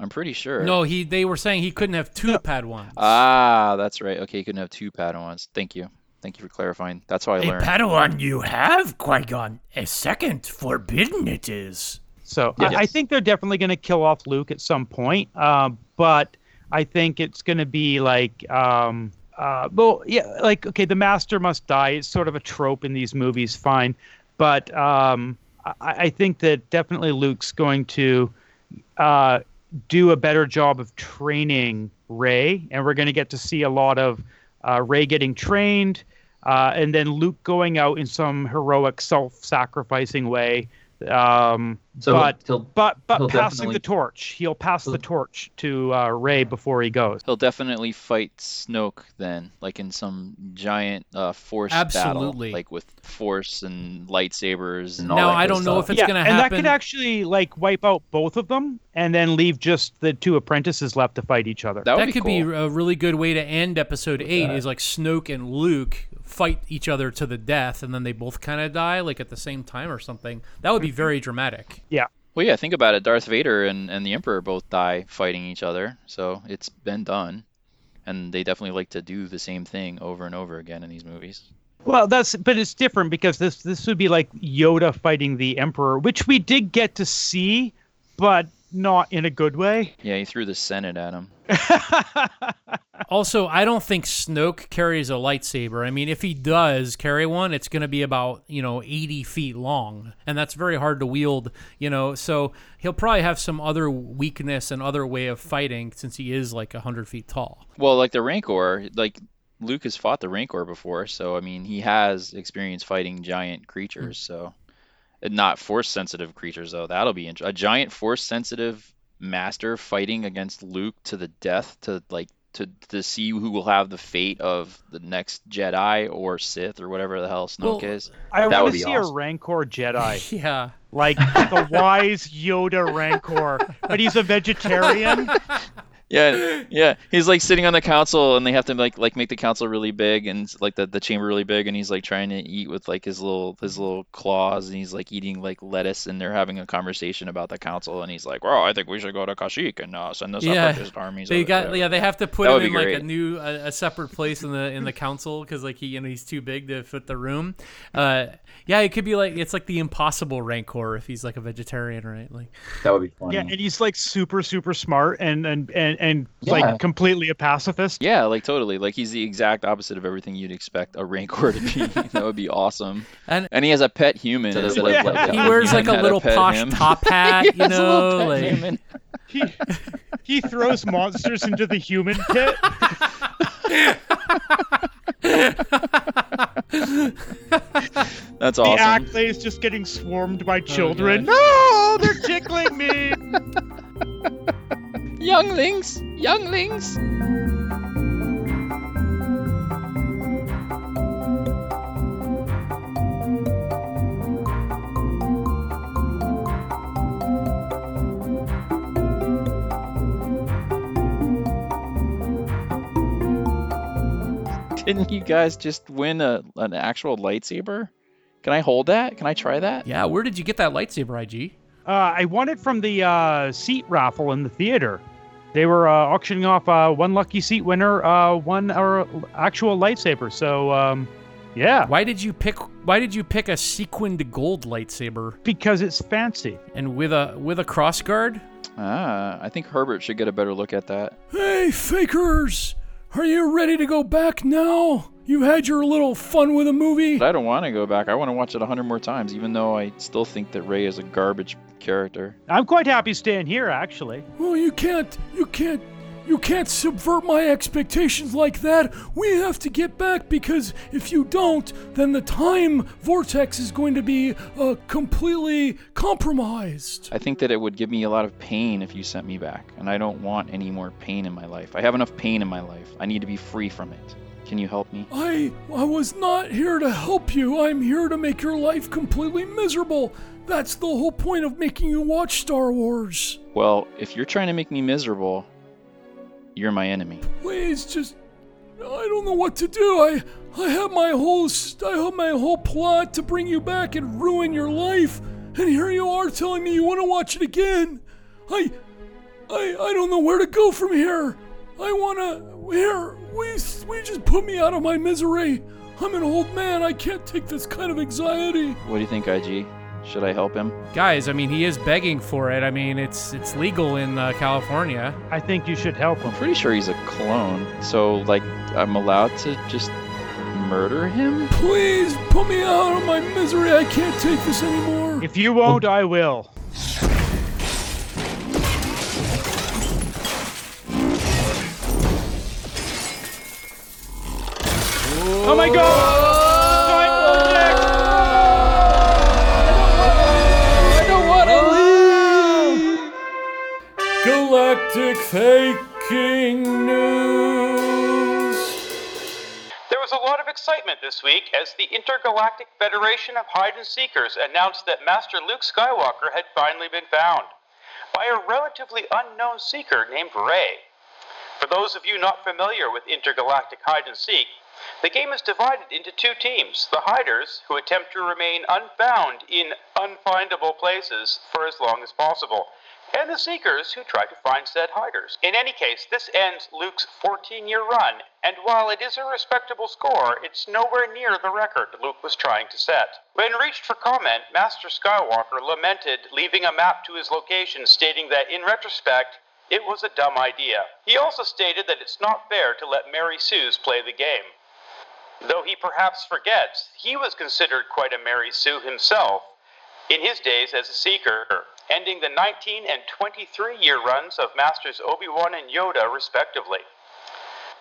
I'm pretty sure. no. He they were saying he couldn't have two Padawans. Ah, that's right. Okay, he couldn't have two Padawans. Thank you. Thank you for clarifying. That's how I A learned. Padawan you have, Qui-Gon. A second, forbidden it is. So Yes. I, I think they're definitely going to kill off Luke at some point. Um, but I think it's going to be like, um, uh, well, yeah, like okay, the master must die. It's sort of a trope in these movies, fine. But um, I, I think that definitely Luke's going to uh, do a better job of training Rey, and we're going to get to see a lot of uh, Rey getting trained, uh, and then Luke going out in some heroic, self-sacrificing way. Um, So but he'll- but but he'll passing the torch, he'll pass the torch to uh, Rey before he goes. He'll definitely fight Snoke then, like in some giant uh, force Absolutely. battle, like with force and lightsabers and all Now that I good don't know stuff. if it's yeah, gonna and that could actually like wipe out both of them, and then leave just the two apprentices left to fight each other. that would that be could cool. be a really good way to end episode eight. that. Is like Snoke and Luke fight each other to the death, and then they both kind of die like at the same time or something. That would be mm-hmm. very dramatic. yeah. Well, yeah, think about it. Darth Vader and, and the Emperor both die fighting each other, so it's been done. And they definitely like to do the same thing over and over again in these movies. Well, that's but it's different because this this would be like Yoda fighting the Emperor, which we did get to see, but not in a good way. Yeah, he threw the Senate at him. Also, I don't think Snoke carries a lightsaber. I mean, if he does carry one, it's going to be about, you know, 80 feet long. And that's very hard to wield, you know. So he'll probably have some other weakness and other way of fighting since he is like 100 feet tall. Well, like the Rancor, like Luke has fought the Rancor before, so I mean, he has experience fighting giant creatures. Hmm. So, and not force sensitive creatures though. That'll be int- a giant force sensitive master fighting against Luke to the death to like to to see who will have the fate of the next Jedi or Sith or whatever the hell Snoke Well, is. I want to be see a. Rancor Jedi, Yeah. like the wise Yoda Rancor, but he's a vegetarian. Yeah, yeah. He's like sitting on the council, and they have to like like make the council really big, and like the, the chamber really big, and he's like trying to eat with like his little his little claws, and he's like eating like lettuce, and they're having a conversation about the council, and he's like, "Well, I think we should go to Kashyyyk and uh, send the Yeah, separatist armies." They got there." yeah. They have to put That him in be like a new a, a separate place in the in the council because like he you know he's too big to fit the room. Uh, yeah, it could be like it's like the impossible Rancor if he's like a vegetarian, right? Like That would be funny. Yeah, and he's like super super smart and and and, and Yeah. like completely a pacifist. Yeah, like totally. Like he's the exact opposite of everything you'd expect a Rancor to be. that would be awesome. And- and he has a pet human So instead there's of like- like he wears like a little pet posh him. top hat, you has a know, pet like human. He he throws monsters into the human pit. That's awesome. The awesome. Acklay is just getting swarmed by oh, children. gosh. no, they're tickling me. Younglings, younglings. Didn't you guys just win a an actual lightsaber? Can I hold that? Can I try that? Yeah, where did you get that lightsaber, IG? Uh, I won it from the uh, seat raffle in the theater. They were uh, auctioning off uh, one lucky seat winner, uh, one uh, actual lightsaber. So, um, yeah, Why did you pick why did you pick a sequined gold lightsaber because it's fancy. and with a with a cross guard? Ah, I think Herbert should get a better look at that. Hey, fakers! Are you ready to go back now? You had your little fun with a movie? I don't want to go back. I want to watch it a hundred more times, even though I still think that Rey is a garbage character. I'm quite happy staying here, actually. Well, you can't, you can't, you can't subvert my expectations like that. We have to get back because if you don't, then the time vortex is going to be uh, completely compromised. I think that it would give me a lot of pain if you sent me back, and I don't want any more pain in my life. I have enough pain in my life. I need to be free from it. Can you help me? I, I was not here to help you. I'm here to make your life completely miserable. That's the whole point of making you watch Star Wars. Well, if you're trying to make me miserable, you're my enemy. Please, just I don't know what to do. I I have my whole I have my whole plot to bring you back and ruin your life, and here you are telling me you want to watch it again. I I I don't know where to go from here. I wanna here we we just put me out of my misery. I'm an old man. I can't take this kind of anxiety. What do you think, IG? Should I help him? Guys, I mean, he is begging for it. I mean, it's it's legal in uh, California. I think you should help him. I'm pretty sure he's a clone. So, like, I'm allowed to just murder him? Please put me out of my misery. I can't take this anymore. If you won't, I will. Oh my god! I don't want to leave! Galactic faking news. There was a lot of excitement this week as the Intergalactic Federation of Hide and Seekers announced that Master Luke Skywalker had finally been found by a relatively unknown seeker named Rey. For those of you not familiar with Intergalactic Hide and Seek, the game is divided into two teams the hiders, who attempt to remain unfound in unfindable places for as long as possible, and the seekers, who try to find said hiders. In any case, this ends Luke's 14 year run, and while it is a respectable score, it's nowhere near the record Luke was trying to set. When reached for comment, Master Skywalker lamented leaving a map to his location, stating that in retrospect, it was a dumb idea. He also stated that it's not fair to let Mary Sue's play the game. Though he perhaps forgets, he was considered quite a Mary Sue himself in his days as a seeker, ending the 19 and 23 year runs of Masters Obi Wan and Yoda, respectively.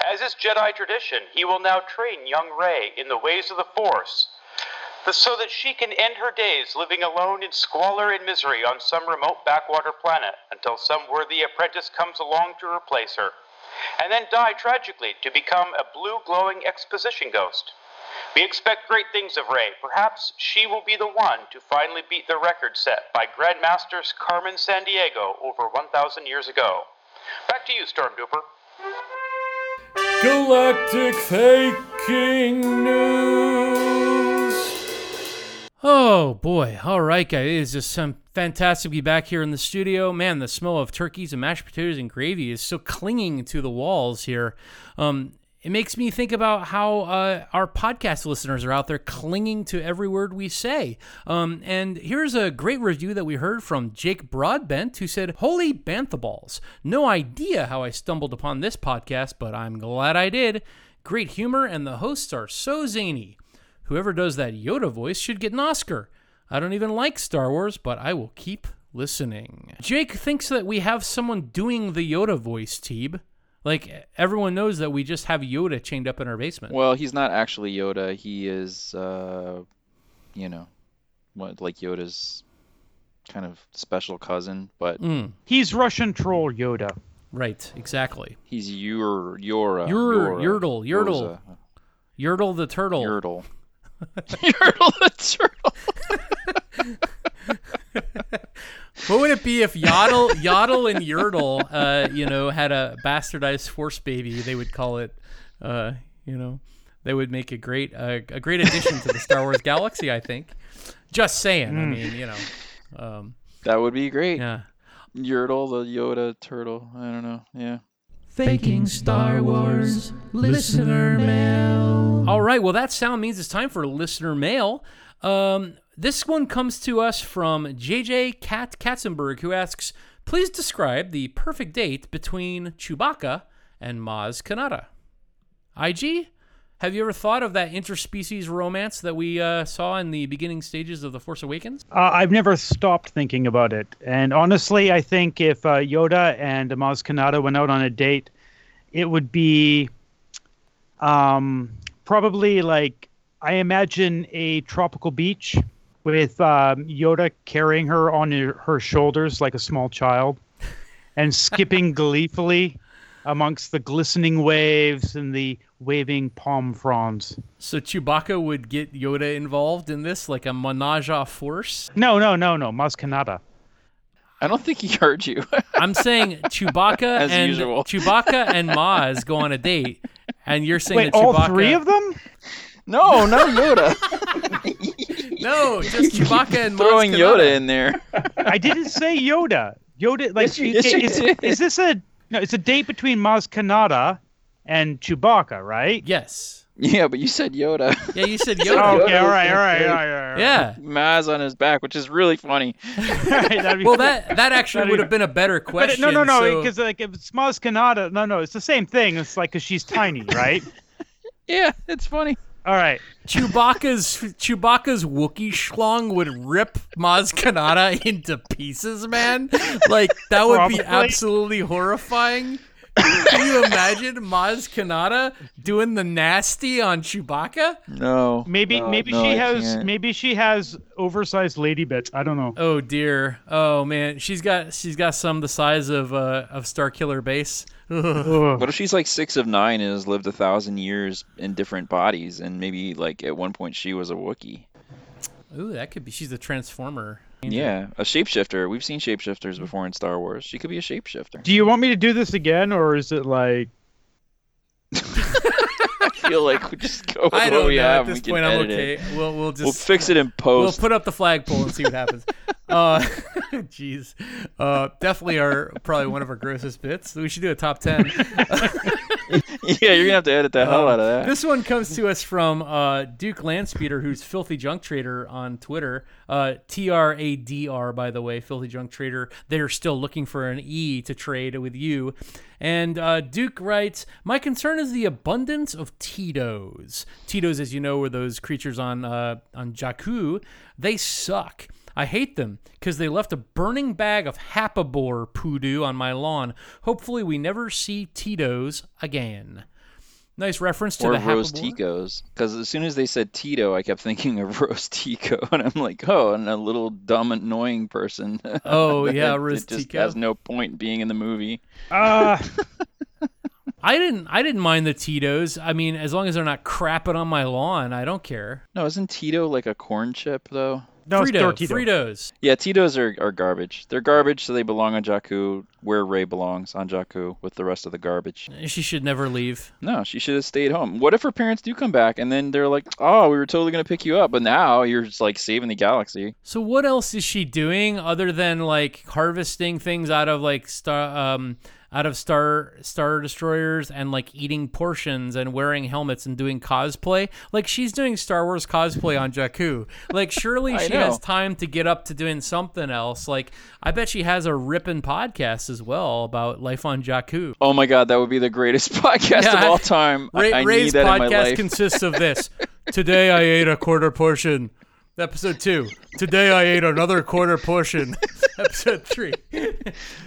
As is Jedi tradition, he will now train young Rey in the ways of the Force, so that she can end her days living alone in squalor and misery on some remote backwater planet until some worthy apprentice comes along to replace her, and then die tragically to become a blue glowing exposition ghost. We expect great things of Rey. Perhaps she will be the one to finally beat the record set by Grandmasters Carmen Sandiego over 1,000 years ago. Back to you, Stormtrooper. Galactic faking news. Oh boy! All right, guys, it is just some fantastic to be back here in the studio. Man, the smell of turkeys and mashed potatoes and gravy is so clinging to the walls here. Um, it makes me think about how uh, our podcast listeners are out there clinging to every word we say. Um, and here's a great review that we heard from Jake Broadbent, who said, Holy Banthaballs! No idea how I stumbled upon this podcast, but I'm glad I did. Great humor, and the hosts are so zany. Whoever does that Yoda voice should get an Oscar. I don't even like Star Wars, but I will keep listening. Jake thinks that we have someone doing the Yoda voice, Teeb. Like, everyone knows that we just have Yoda chained up in our basement. Well, he's not actually Yoda. He is, uh, you know, what like Yoda's kind of special cousin. But Mm. He's Russian troll Yoda. Right, exactly. He's your your uh, Yer- your, Yertle, Yertle. Rosa. The turtle. Yertle. Yertle the turtle. What would it be if Yodel, Yodel and Yertle, uh, you know, had a bastardized force baby? They would call it, uh, you know, they would make a great, uh, a great addition to the Star Wars galaxy. I think. Just saying. I Mm. mean, you know, um, That would be great. yeah. Yertle the Yoda turtle. I don't know. Yeah. Faking Star Wars listener mail. All right. Well, that sound means it's time for listener mail. Um, this one comes to us from JJ Kat Katzenberg, who asks, "Please describe the perfect date between Chewbacca and Maz Kanata." IG, have you ever thought of that interspecies romance that we uh, saw in the beginning stages of The Force Awakens? Uh, I've never stopped thinking about it, and honestly, I think if uh, Yoda and Maz Kanata went out on a date, it would be um, probably like I imagine a tropical beach with um, Yoda carrying her on her, her shoulders like a small child, and skipping gleefully amongst the glistening waves and the waving palm fronds. So Chewbacca would get Yoda involved in this, like a menage a force. No, no, no, no, Maz Kanata. I don't think he heard you. I'm saying Chewbacca As and usual. Chewbacca and Maz go on a date, and you're saying Wait, that all Chewbacca. three of them? no, no Yoda. No, just Chewbacca and Maz Throwing Kanata. Yoda in there. I didn't say Yoda. Yoda, like, Yes, you- yes, you is, did. is this a no? It's a date between Maz Kanata and Chewbacca, right? Yes. Yeah, but you said Yoda. Yeah, you said Oh, Yoda. okay, all right, all right, all right, all right. Yeah. Maz on his back, which is really funny. That'd be- Well, that that actually That'd have been a better But question. it- no, no, no, so- because like if it's Maz Kanata, no, no, it's the same thing. It's like because she's tiny, right? Yeah, it's funny. all right. Chewbacca's Chewbacca's Wookie schlong would rip Maz Kanata into pieces, man. Like that would be absolutely horrifying. Can you imagine Maz Kanata doing the nasty on Chewbacca? No. Maybe, no, maybe no, she I has, can't. maybe she has oversized lady bits. I don't know. Oh dear. Oh man, she's got she's got some the size of uh, of Starkiller Base. Ugh. Ugh. What if she's like six of nine and has lived a thousand years in different bodies, and maybe like at one point she was a Wookiee? Ooh, that could be. She's a transformer. Yeah, a shapeshifter. We've seen shapeshifters before in Star Wars. She could be a shapeshifter. Do you want me to do this again, or is it like? I feel like we just go with I what don't we know. have. At and we this can point, I'm edit okay. it. We'll we'll just We'll fix it in post. We'll put up the flagpole and see what happens. Uh, jeez, uh, definitely our probably one of our grossest bits. We should do a top ten. yeah, you're gonna have to edit the hell Um, out of that. This one comes to us from uh, Duke Landspeeder, who's Filthy Junk Trader on Twitter. Uh, T R A D R, by the way, Filthy Junk Trader. They're still looking for an E to trade with you. And uh, Duke writes, My concern is the abundance of Tito's. Tito's, as you know, were those creatures on, uh, on Jakku. They suck. I hate them because they left a burning bag of Happabore poodoo on my lawn. Hopefully, we never see Tito's again. Nice reference to or the Rose Happabore. Ticos. Because as soon as they said Tito, I kept thinking of Rose Tico, and I'm like, oh, and a little dumb, annoying person. Oh, that yeah, it Rose just Tico. has no point being in the movie. Uh, I didn't. I didn't mind the Tito's. I mean, as long as they're not crapping on my lawn, I don't care. No, isn't Tito like a corn chip though? No, it's Frito, Dortito. Fritos. Yeah, Tito's are, are garbage. They're garbage, so they belong on Jakku, where Rey belongs on Jakku with the rest of the garbage. She should never leave. No, she should have stayed home. What if her parents do come back and then they're like, "Oh, we were totally gonna pick you up, but now you're just like saving the galaxy." So what else is she doing other than like harvesting things out of like star um out of star star destroyers and like eating portions and wearing helmets and doing cosplay? Like she's doing Star Wars cosplay on Jakku. Like surely I she has time to get up to doing something else. Like I bet she has a ripping podcast as well about life on Jakku. Oh my God, that would be the greatest podcast Yeah, of all time. I- Rey, I, Rey's need that in my podcast consists of this. Today I ate a quarter portion. Episode two. Today I ate another quarter portion. Episode three.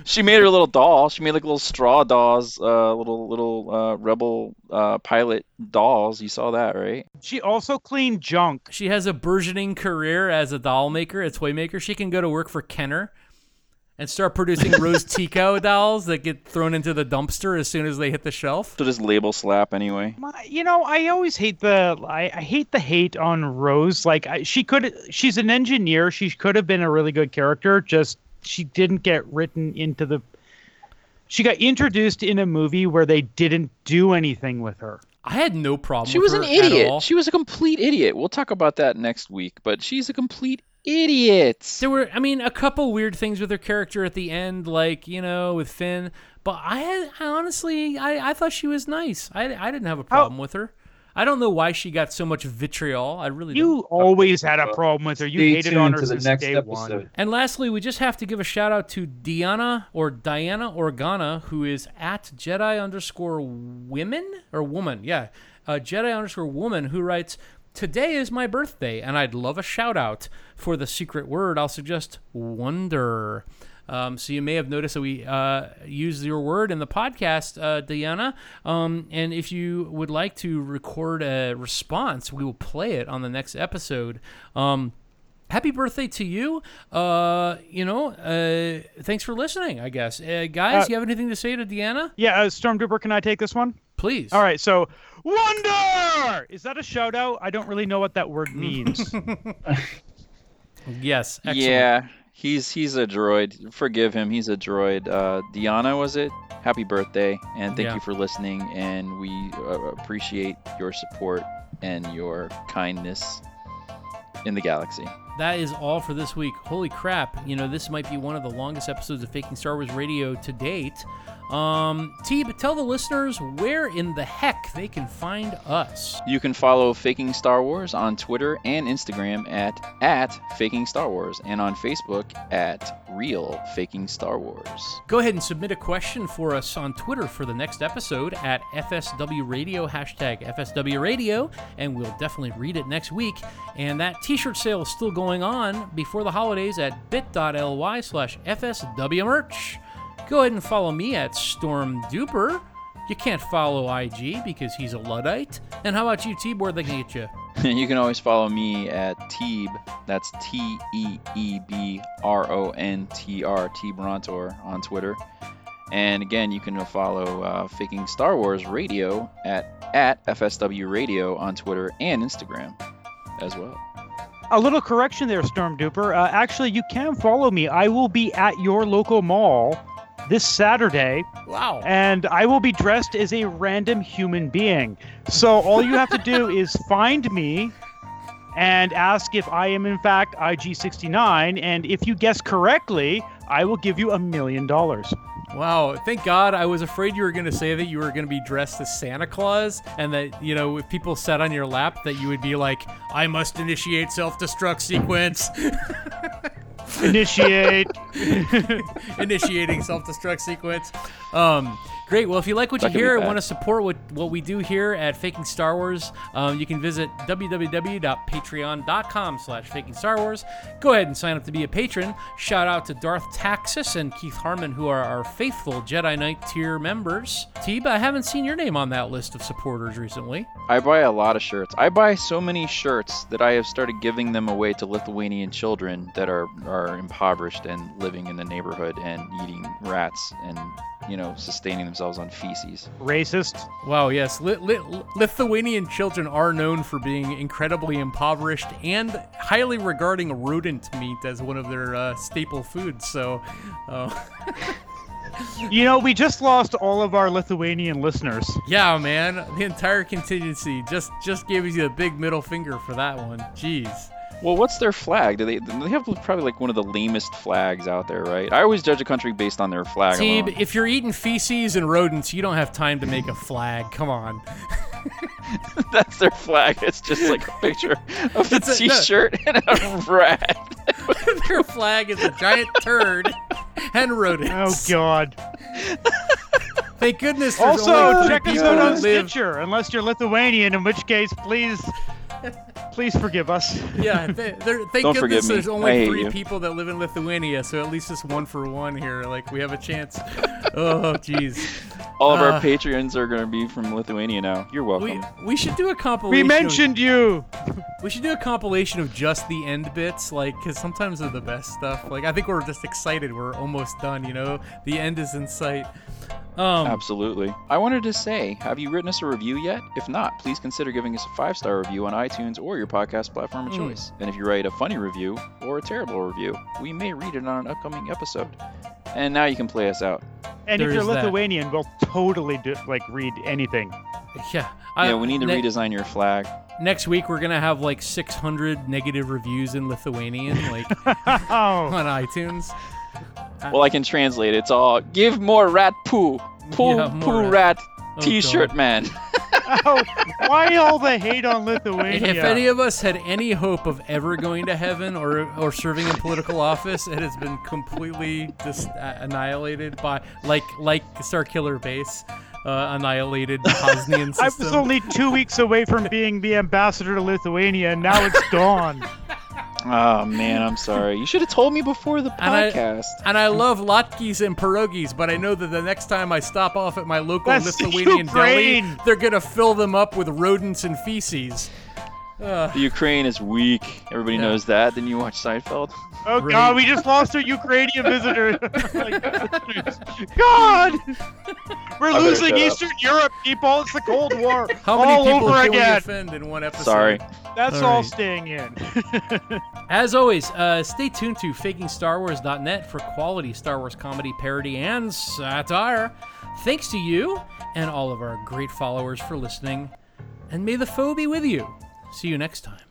She made her little doll. She made like little straw dolls, uh, little little uh, rebel uh, pilot dolls. You saw that, right? She also cleaned junk. She has a burgeoning career as a doll maker, a toy maker. She can go to work for Kenner and start producing Rose Tico dolls that get thrown into the dumpster as soon as they hit the shelf. So just label slap anyway. My- You know, I always hate the I, I hate the hate on Rose. Like I, she could, she's an engineer. She could have been a really good character. Just she didn't get written into the. She got introduced in a movie where they didn't do anything with her. I had no problem. She with was an her at idiot. She was a complete idiot. We'll talk about that next week, but she's a complete idiot. There were, I mean, a couple weird things with her character at the end, like you know, with Finn. But I had, I honestly, I, I thought she was nice. I, I didn't have a problem with her. I don't know why she got so much vitriol. I really You always had a problem with her. You Stay hated on her to the since next day episode. one. And lastly, we just have to give a shout out to Diana or Diana Organa, who is at Jedi underscore women or woman. Yeah. Uh, Jedi underscore woman, who writes, Today is my birthday, and I'd love a shout out for the secret word. I'll suggest wonder. Um, so you may have noticed that we uh, use your word in the podcast, uh, Diana. Um, and if you would like to record a response, we will play it on the next episode. Um, happy birthday to you. Uh, you know, uh, thanks for listening. I guess, uh, guys, Uh, you have anything to say to Deanna? Yeah, uh, Stormtrooper, can I take this one? Please. All right, so wonder is that a shout out? I don't really know what that word means. Yes. Excellent. Yeah, he's he's a droid. Forgive him. He's a droid. Uh, Diana, was it? Happy birthday, and thank Yeah. you for listening. And we uh, appreciate your support and your kindness in the galaxy. That is all for this week. Holy crap! You know, this might be one of the longest episodes of Faking Star Wars Radio to date. Um, T, but tell the listeners where in the heck they can find us. You can follow Faking Star Wars on Twitter and Instagram at at Faking Star Wars, and on Facebook at Real Faking Star Wars. Go ahead and submit a question for us on Twitter for the next episode at FSW Radio, hashtag FSW Radio, and we'll definitely read it next week. And that t shirt sale is still going on before the holidays at bit.ly slash FSW merch. Go ahead and follow me at Storm Duper. You can't follow IG because he's a Luddite. And how about you, T-Board? they can get you? you can always follow me at Teeb. That's T E E B R O N T R, T Brontor on Twitter. And again, you can follow uh, Faking Star Wars Radio at at FSW Radio on Twitter and Instagram as well. a little correction there, Storm Duper. Uh, actually, you can follow me. I will be at your local mall this Saturday. Wow. And I will be dressed as a random human being. So all you have to do is find me and ask if I am in fact IG69. And if you guess correctly, I will give you a million dollars. Wow, thank God I was afraid you were going to say that you were going to be dressed as Santa Claus and that, you know, if people sat on your lap, that you would be like, I must initiate self destruct sequence. Initiate. Initiating self destruct sequence. Um, great. Well, if you like what That you hear and want to support what, what we do here at Faking Star Wars, um, you can visit www.patreon.com slash faking Star Wars. Go ahead and sign up to be a patron. Shout out to Darth Taxis and Keith Harmon, who are our faithful Jedi Knight tier members. Teeb, I haven't seen your name on that list of supporters recently. I buy a lot of shirts. I buy so many shirts that I have started giving them away to Lithuanian children that are, are impoverished and living in the neighborhood and eating rats and, you know, sustaining themselves on feces. Racist. Wow, yes. Li- li- Lithuanian children are known for being incredibly impoverished and highly regarding rodent meat as one of their uh, staple foods. So, uh, You know, we just lost all of our Lithuanian listeners. yeah, man, the entire contingency just just gave you a big middle finger for that one. Jeez. Well, what's their flag? Do they they have probably like one of the lamest flags out there, right? I always judge a country based on their flag. Teeb, alone. if you're eating feces and rodents, you don't have time to make a flag. Come on. That's their flag. It's just like a picture of a It's a- no. t-shirt and a rat. Their flag is a giant turd and rodents. Oh. God. Thank goodness. Also, check us out on Stitcher, unless you're Lithuanian, in which case, please Please forgive us. Yeah, th- there, thank Don't goodness there's only three you. people that live in Lithuania, so at least it's one for one here. Like we have a chance. oh, jeez. All of Uh, our patrons are going to be from Lithuania now. You're welcome. We we should do a compilation. We of- mentioned you. we should do a compilation of just the end bits, like because sometimes they're the best stuff. Like I think we're just excited. We're almost done. You know, the end is in sight. Um, Absolutely. I wanted to say, have you written us a review yet? If not, please consider giving us a five star review on iTunes or your podcast platform of Hmm. choice. And if you write a funny review or a terrible review, we may read it on an upcoming episode. And now you can play us out. And There if you're is that. Lithuanian, we'll totally do like read anything. yeah. I- yeah, we need to ne- redesign your flag. Next week we're gonna have like 600 negative reviews in Lithuanian, like Oh, on iTunes. Well, I can translate. It's all give more rat poo, poo Yeah, poo rat. rat, Oh, t-shirt God. man. oh, why all the hate on Lithuania? If any of us had any hope of ever going to heaven or or serving in political office, it has been completely just uh, annihilated by like like Starkiller Base, uh, annihilated Bosnian I was only two weeks away from being the ambassador to Lithuania, and now it's gone. Oh man, I'm sorry. You should have told me before the And I- podcast. and I love latkes and pierogies, but I know that the next time I stop off at my local That's Lithuanian Ukraine. deli, they're gonna fill them up with rodents and feces. Ugh. The Ukraine is weak. Everybody Yeah. knows that. Then you watch Seinfeld. Oh Great. God, we just lost our Ukrainian visitor. God, we're better losing shut up. Eastern Europe, people. It's the Cold War How many all people over can we again. offend in one episode? Sorry. That's All all right. staying in. As always, uh, stay tuned to FakingStarWars.net for quality Star Wars comedy, parody, and satire. Thanks to you and all of our great followers for listening, and may the foe be with you. See you next time.